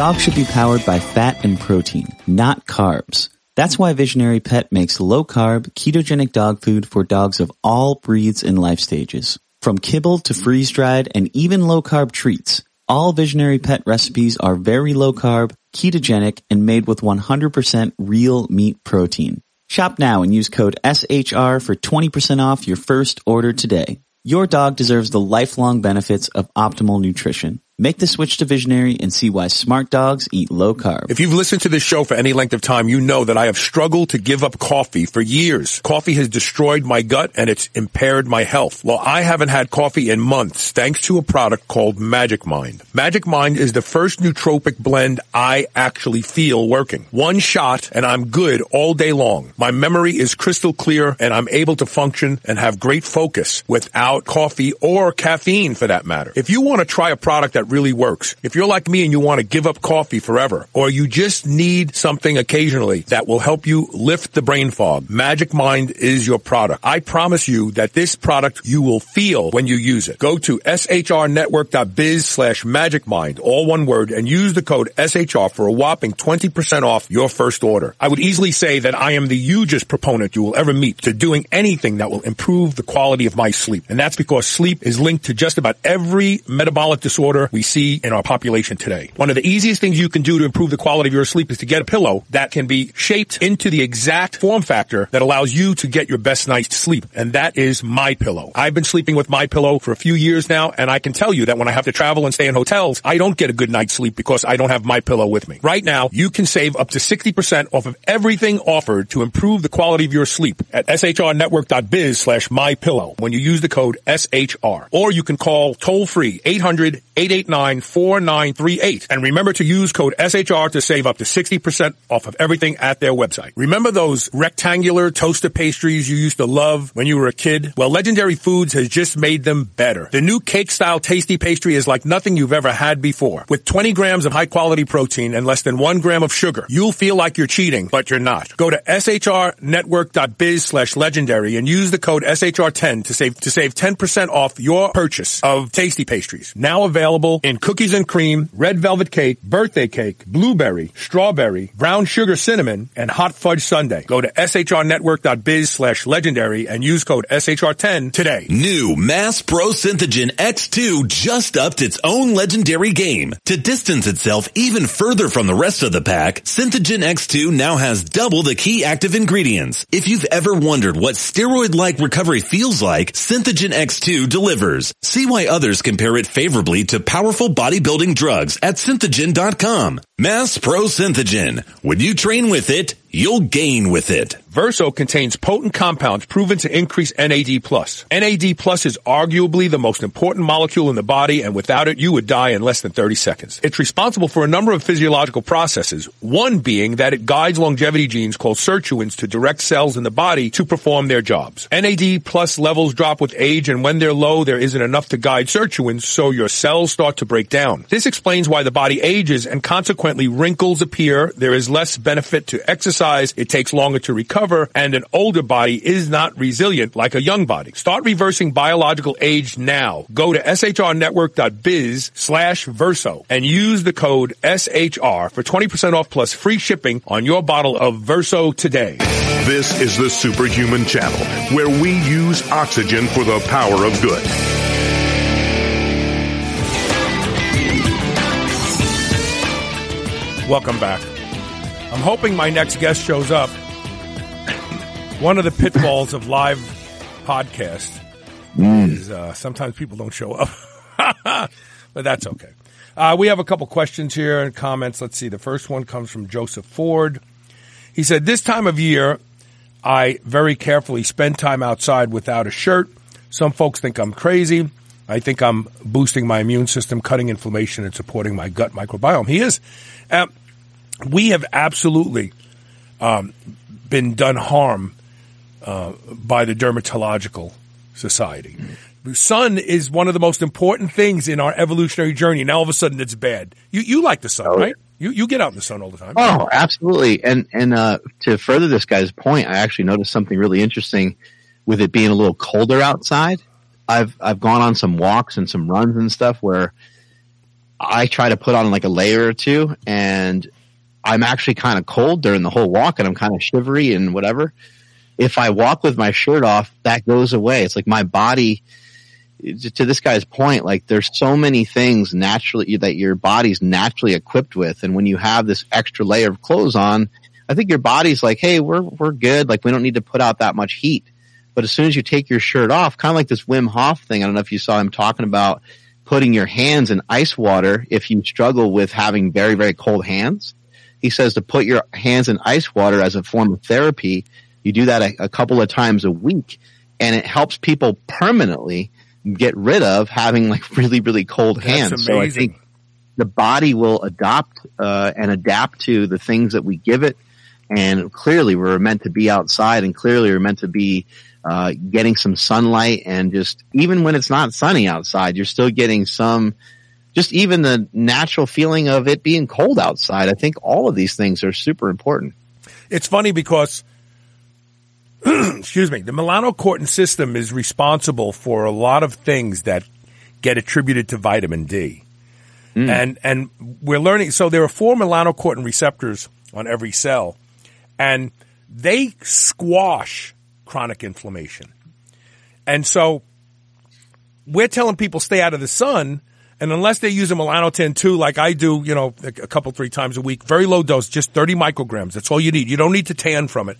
Dogs should be powered by fat and protein, not carbs. That's why Visionary Pet makes low carb, ketogenic dog food for dogs of all breeds and life stages. From kibble to freeze dried and even low carb treats, all Visionary Pet recipes are very low carb, ketogenic, and made with 100% real meat protein. Shop now and use code SHR for 20% off your first order today. Your dog deserves the lifelong benefits of optimal nutrition. Make the switch to Visionary and see why smart dogs eat low carb. If you've listened to this show for any length of time, you know that I have struggled to give up coffee for years. Coffee has destroyed my gut and it's impaired my health. Well, I haven't had coffee in months thanks to a product called Magic Mind. Magic Mind is the first nootropic blend I actually feel working. One shot and I'm good all day long. My memory is crystal clear and I'm able to function and have great focus without coffee or caffeine for that matter. If you want to try a product that really works. If you're like me and you want to give up coffee forever, or you just need something occasionally that will help you lift the brain fog, Magic Mind is your product. I promise you that this product you will feel when you use it. Go to shrnetwork.biz slash magic mind, all one word, and use the code SHR for a whopping 20% off your first order. I would easily say that I am the hugest proponent you will ever meet to doing anything that will improve the quality of my sleep. And that's because sleep is linked to just about every metabolic disorder we we see in our population today. One of the easiest things you can do to improve the quality of your sleep is to get a pillow that can be shaped into the exact form factor that allows you to get your best night's sleep. And that is my pillow. I've been sleeping with my pillow for a few years now, and I can tell you that when I have to travel and stay in hotels, I don't get a good night's sleep because I don't have my pillow with me. Right now, you can save up to 60% off of everything offered to improve the quality of your sleep at shrnetwork.biz slash my pillow when you use the code SHR. Or you can call toll free 800 889 888-889-4938. And remember to use code SHR to save up to 60% off of everything at their website. Remember those rectangular toaster pastries you used to love when you were a kid? Well, Legendary Foods has just made them better. The new cake style tasty pastry is like nothing you've ever had before. With 20 grams of high quality protein and less than one gram of sugar, you'll feel like you're cheating, but you're not. Go to shrnetwork.biz slash legendary and use the code SHR10 to save, to save 10% off your purchase of tasty pastries. Now available in cookies and cream, red velvet cake, birthday cake, blueberry, strawberry, brown sugar cinnamon, and hot fudge sundae. Go to shrnetwork.biz slash legendary and use code SHR10 today. New Mass Pro Synthogen X2 just upped its own legendary game. To distance itself even further from the rest of the pack, Synthogen X2 now has double the key active ingredients. If you've ever wondered what steroid-like recovery feels like, Synthogen X2 delivers. See why others compare it favorably to powerful bodybuilding drugs at synthogen.com. Mass Pro Synthogen. When you train with it, you'll gain with it. Verso contains potent compounds proven to increase NAD+. NAD is arguably the most important molecule in the body, and without it, you would die in less than 30 seconds. It's responsible for a number of physiological processes, one being that it guides longevity genes called sirtuins to direct cells in the body to perform their jobs. NAD levels drop with age, and when they're low, there isn't enough to guide sirtuins, so your cells start to break down. This explains why the body ages and consequently wrinkles appear, there is less benefit to exercise, it takes longer to recover, and an older body is not resilient like a young body. Start reversing biological age now. Go to shrnetwork.biz slash verso and use the code SHR for 20% off plus free shipping on your bottle of Verso today. This is the Superhuman Channel, where we use oxygen for the power of good. Welcome back. I'm hoping my next guest shows up. One of the pitfalls of live podcast is uh, sometimes people don't show up, but that's okay. Uh, we have a couple questions here and comments. Let's see. The first one comes from Joseph Ford. He said, "This time of year, I very carefully spend time outside without a shirt. Some folks think I'm crazy. I think I'm boosting my immune system, cutting inflammation, and supporting my gut microbiome. He is. Uh, we have absolutely um, been done harm uh, by the dermatological society. The sun is one of the most important things in our evolutionary journey. Now all of a sudden it's bad. You you like the sun, Oh, right? You you get out in the sun all the time. Oh, absolutely. And and uh, to further this guy's point, I actually noticed something really interesting with it being a little colder outside. I've I've gone on some walks and some runs and stuff where I try to put on like a layer or two, and I'm actually kind of cold during the whole walk, and I'm kind of shivery and whatever. If I walk with my shirt off, that goes away. It's like my body. To this guy's point, like there's so many things naturally that your body's naturally equipped with, and when you have this extra layer of clothes on, I think your body's like, hey, we're we're good. Like we don't need to put out that much heat. But as soon as you take your shirt off, kind of like this Wim Hof thing, I don't know if you saw him talking about putting your hands in ice water if you struggle with having very, very cold hands. He says to put your hands in ice water as a form of therapy. You do that a, a couple of times a week and it helps people permanently get rid of having like really, really cold hands. So I think the body will adopt uh, and adapt to the things that we give it. And clearly, we're meant to be outside, and clearly, we're meant to be uh, getting some sunlight. And just even when it's not sunny outside, you're still getting some. Just even the natural feeling of it being cold outside. I think all of these things are super important. It's funny because, excuse me, the melanocortin system is responsible for a lot of things that get attributed to vitamin D. Mm. And, and we're learning, so there are four melanocortin receptors on every cell and they squash chronic inflammation. And so we're telling people stay out of the sun. And unless they use a Melanotan 2 like I do, you know, a couple, three times a week, very low dose, just 30 micrograms. That's all you need. You don't need to tan from it.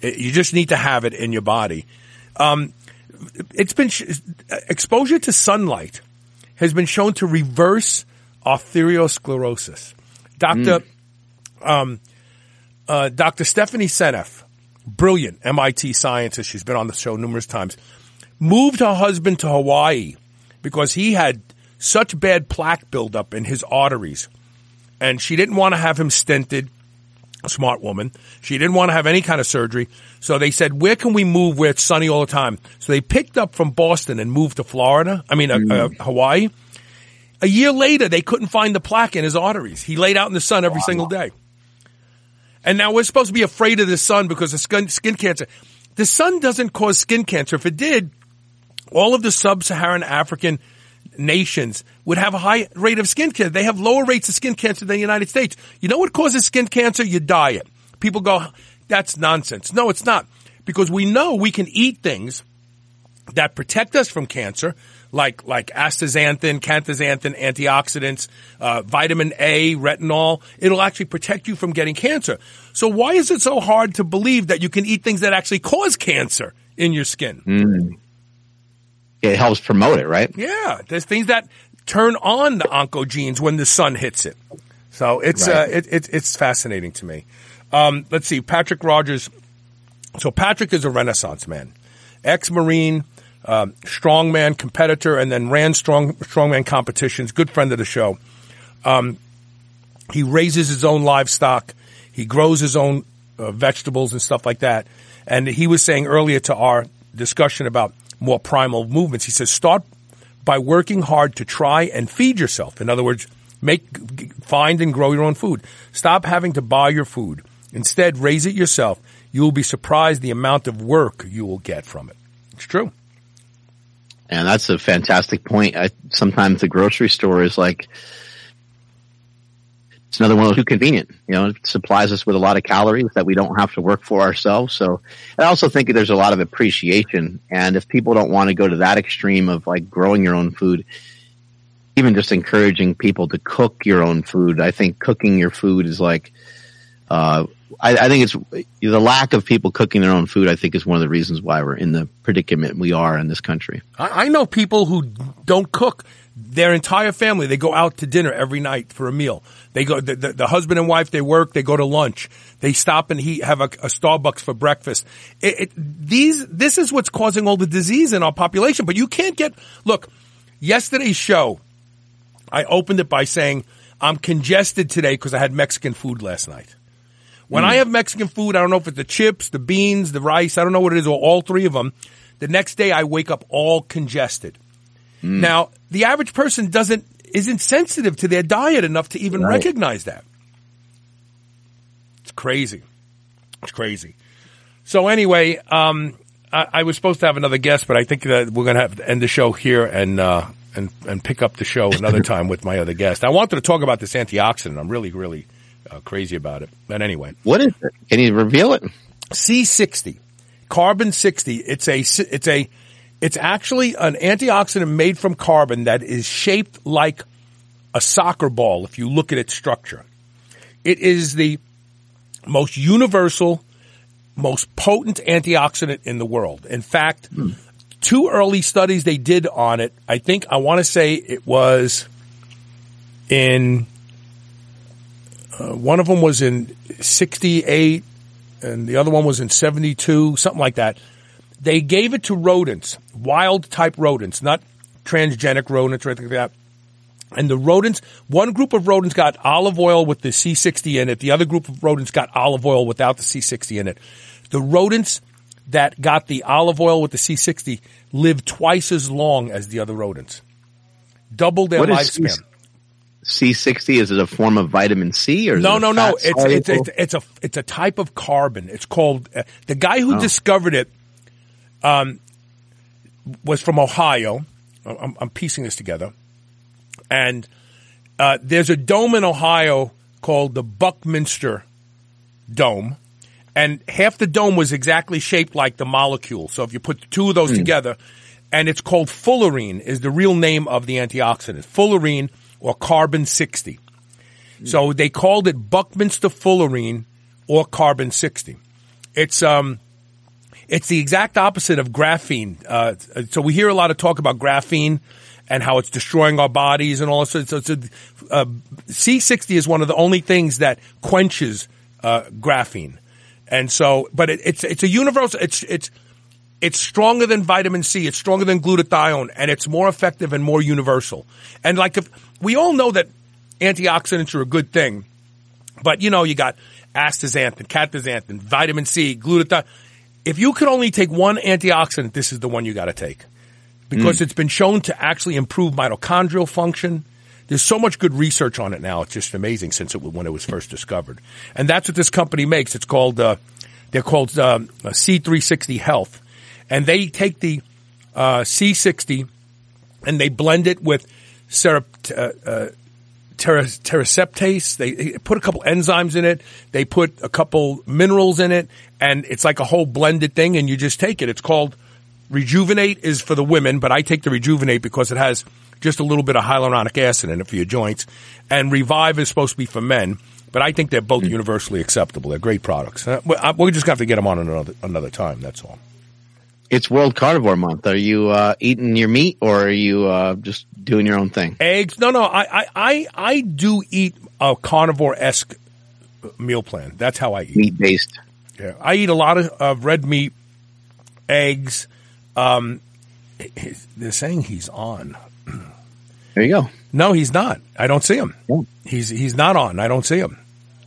It- You just need to have it in your body. Um, it's been, sh- exposure to sunlight has been shown to reverse arteriosclerosis. Dr. Um, uh, Dr. Stephanie Seneff, brilliant MIT scientist, she's been on the show numerous times, moved her husband to Hawaii because he had such bad plaque buildup in his arteries, and she didn't want to have him stented. A smart woman. She didn't want to have any kind of surgery. So they said, where can we move where it's sunny all the time? So they picked up from Boston and moved to Florida. I mean, uh, uh, Hawaii. A year later, they couldn't find the plaque in his arteries. He laid out in the sun every single day. And now we're supposed to be afraid of the sun because of skin, skin cancer. The sun doesn't cause skin cancer. If it did, all of the sub-Saharan African nations would have a high rate of skin cancer. They have lower rates of skin cancer than the United States. You know what causes skin cancer? Your diet. People go, that's nonsense. No, it's not. Because we know we can eat things that protect us from cancer, like like astaxanthin, canthaxanthin, antioxidants, uh, vitamin A, retinol. It'll actually protect you from getting cancer. So why is it so hard to believe that you can eat things that actually cause cancer in your skin? It helps promote it, right? Yeah, there's things that turn on the oncogenes when the sun hits it. So it's Right. uh, it, it, it's fascinating to me. Um, let's see, Patrick Rogers. So Patrick is a Renaissance man, ex-marine, um, strongman competitor, and then ran strong strongman competitions. Good friend of the show. Um, he raises his own livestock. He grows his own uh, vegetables and stuff like that. And he was saying earlier to our discussion about more primal movements, he says, start by working hard to try and feed yourself. In other words, make, find and grow your own food. Stop having to buy your food. Instead, raise it yourself. You will be surprised the amount of work you will get from it. It's true. And that's a fantastic point. I, sometimes the grocery store is like, it's another one of those too convenient. You know, it supplies us with a lot of calories that we don't have to work for ourselves. So I also think there's a lot of appreciation. And if people don't want to go to that extreme of like growing your own food, even just encouraging people to cook your own food, I think cooking your food is like, uh, I, I think it's the lack of people cooking their own food. I think is one of the reasons why we're in the predicament we are in this country. I, I know people who don't cook. Their entire family, they go out to dinner every night for a meal. They go, the, the, the husband and wife, they work, they go to lunch. They stop and he have a, a Starbucks for breakfast. It, it, these, this is what's causing all the disease in our population. But you can't get, look, yesterday's show, I opened it by saying, I'm congested today because I had Mexican food last night. When I mm. have Mexican food, I don't know if it's the chips, the beans, the rice, I don't know what it is, or all three of them. The next day I wake up all congested. Now, the average person doesn't, isn't sensitive to their diet enough to even Right. recognize that. It's crazy. It's crazy. So anyway, um, I, I was supposed to have another guest, but I think that we're going to have to end the show here and, uh, and, and pick up the show another time with my other guest. I wanted to talk about this antioxidant. I'm really, really uh, crazy about it. But anyway, What is it? Can you reveal it? C60, carbon 60. It's a, it's a, it's actually an antioxidant made from carbon that is shaped like a soccer ball if you look at its structure. It is the most universal, most potent antioxidant in the world. In fact, two early studies they did on it, I think I want to say it was in uh, one of them was in 68 and the other one was in 72, something like that. They gave it to rodents, wild type rodents, not transgenic rodents or anything like that. And the rodents, one group of rodents got olive oil with the C60 in it. The other group of rodents got olive oil without the C60 in it. The rodents that got the olive oil with the C60 lived twice as long as the other rodents. Double their What is lifespan. C60 is it a form of vitamin C or No, no, no. It's, it's it's it's a it's a type of carbon. It's called uh, the guy who discovered it. Um, was from Ohio. I'm, I'm piecing this together, and uh, there's a dome in Ohio called the Buckminster Dome, and half the dome was exactly shaped like the molecule. So if you put two of those together, and it's called fullerene, is the real name of the antioxidant, fullerene or carbon 60. So they called it Buckminster fullerene or carbon 60. It's um it's the exact opposite of graphene. Uh, so we hear a lot of talk about graphene and how it's destroying our bodies and all this. So a, uh, C60 is one of the only things that quenches uh, graphene. And so, but it, it's it's a universal. It's it's it's stronger than vitamin C. It's stronger than glutathione and it's more effective and more universal. And like if we all know that antioxidants are a good thing, but you know, you got astaxanthin, canthaxanthin, vitamin C, glutathione. If you could only take one antioxidant, this is the one you got to take because it's been shown to actually improve mitochondrial function. There's so much good research on it now. It's just amazing since it when it was first discovered, and that's what this company makes. It's called uh, they're called um, C360 Health, and they take the uh, C60 and they blend it with serap, uh, uh, they put a couple enzymes in it. They put a couple minerals in it, and it's like a whole blended thing. And you just take it. It's called Rejuvenate is for the women, but I take the Rejuvenate because it has just a little bit of hyaluronic acid in it for your joints. And Revive is supposed to be for men, but I think they're both universally acceptable. They're great products. Uh, We're just going to have to get them on another another time. That's all. It's World Carnivore Month. Are you uh, eating your meat or are you uh, just doing your own thing? Eggs? No, no. I I I, I do eat a carnivore esque meal plan. That's how I eat. Meat based. Yeah, I eat a lot of uh, red meat, eggs. Um, they're saying he's on. There you go. No, he's not. I don't see him. Yeah. He's he's not on. I don't see him,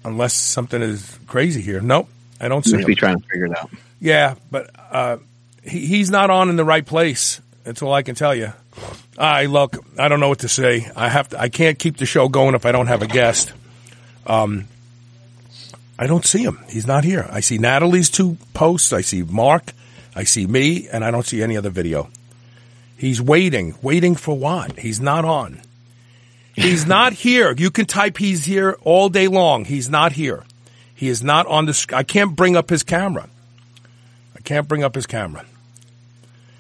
unless something is crazy here. Nope, I don't see Must him. be trying to figure it out. Yeah, but uh, he, he's not on in the right place. That's all I can tell you. I look. I don't know what to say. I have to. I can't keep the show going if I don't have a guest. Um, I don't see him. He's not here. I see Natalie's two posts. I see Mark. I see me, and I don't see any other video. He's waiting. Waiting for what? He's not on. He's not here. You can type he's here all day long. He's not here. He is not on the. sc- I can't bring up his camera. I can't bring up his camera.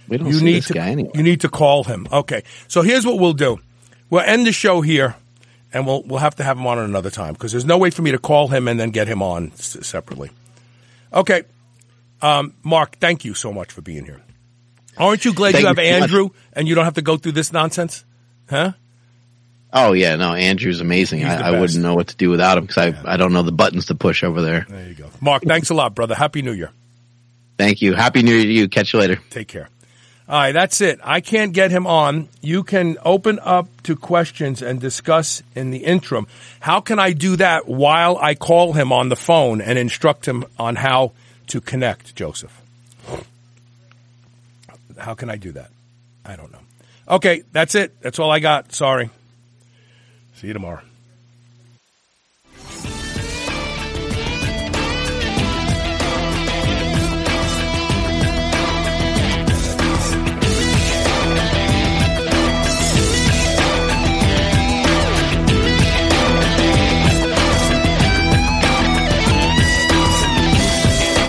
We don't You see need this to. guy anyway. You need to call him. Okay. So here's what we'll do. We'll end the show here, and we'll we'll have to have him on at another time because there's no way for me to call him and then get him on s- separately. Okay. Um, Mark, thank you so much for being here. Aren't you glad Thank you you have much. Andrew and you don't have to go through this nonsense? Huh? Oh yeah, no, Andrew's amazing. I, I wouldn't know what to do without him because I, I don't know the buttons to push over there. There you go. Mark, thanks a lot, brother. Happy New Year. Thank you. Happy New Year to you. Catch you later. Take care. All right, that's it. I can't get him on. You can open up to questions and discuss in the interim. How can I do that while I call him on the phone and instruct him on how to connect, Joseph? How can I do that? I don't know. Okay, that's it. That's all I got. Sorry. See you tomorrow.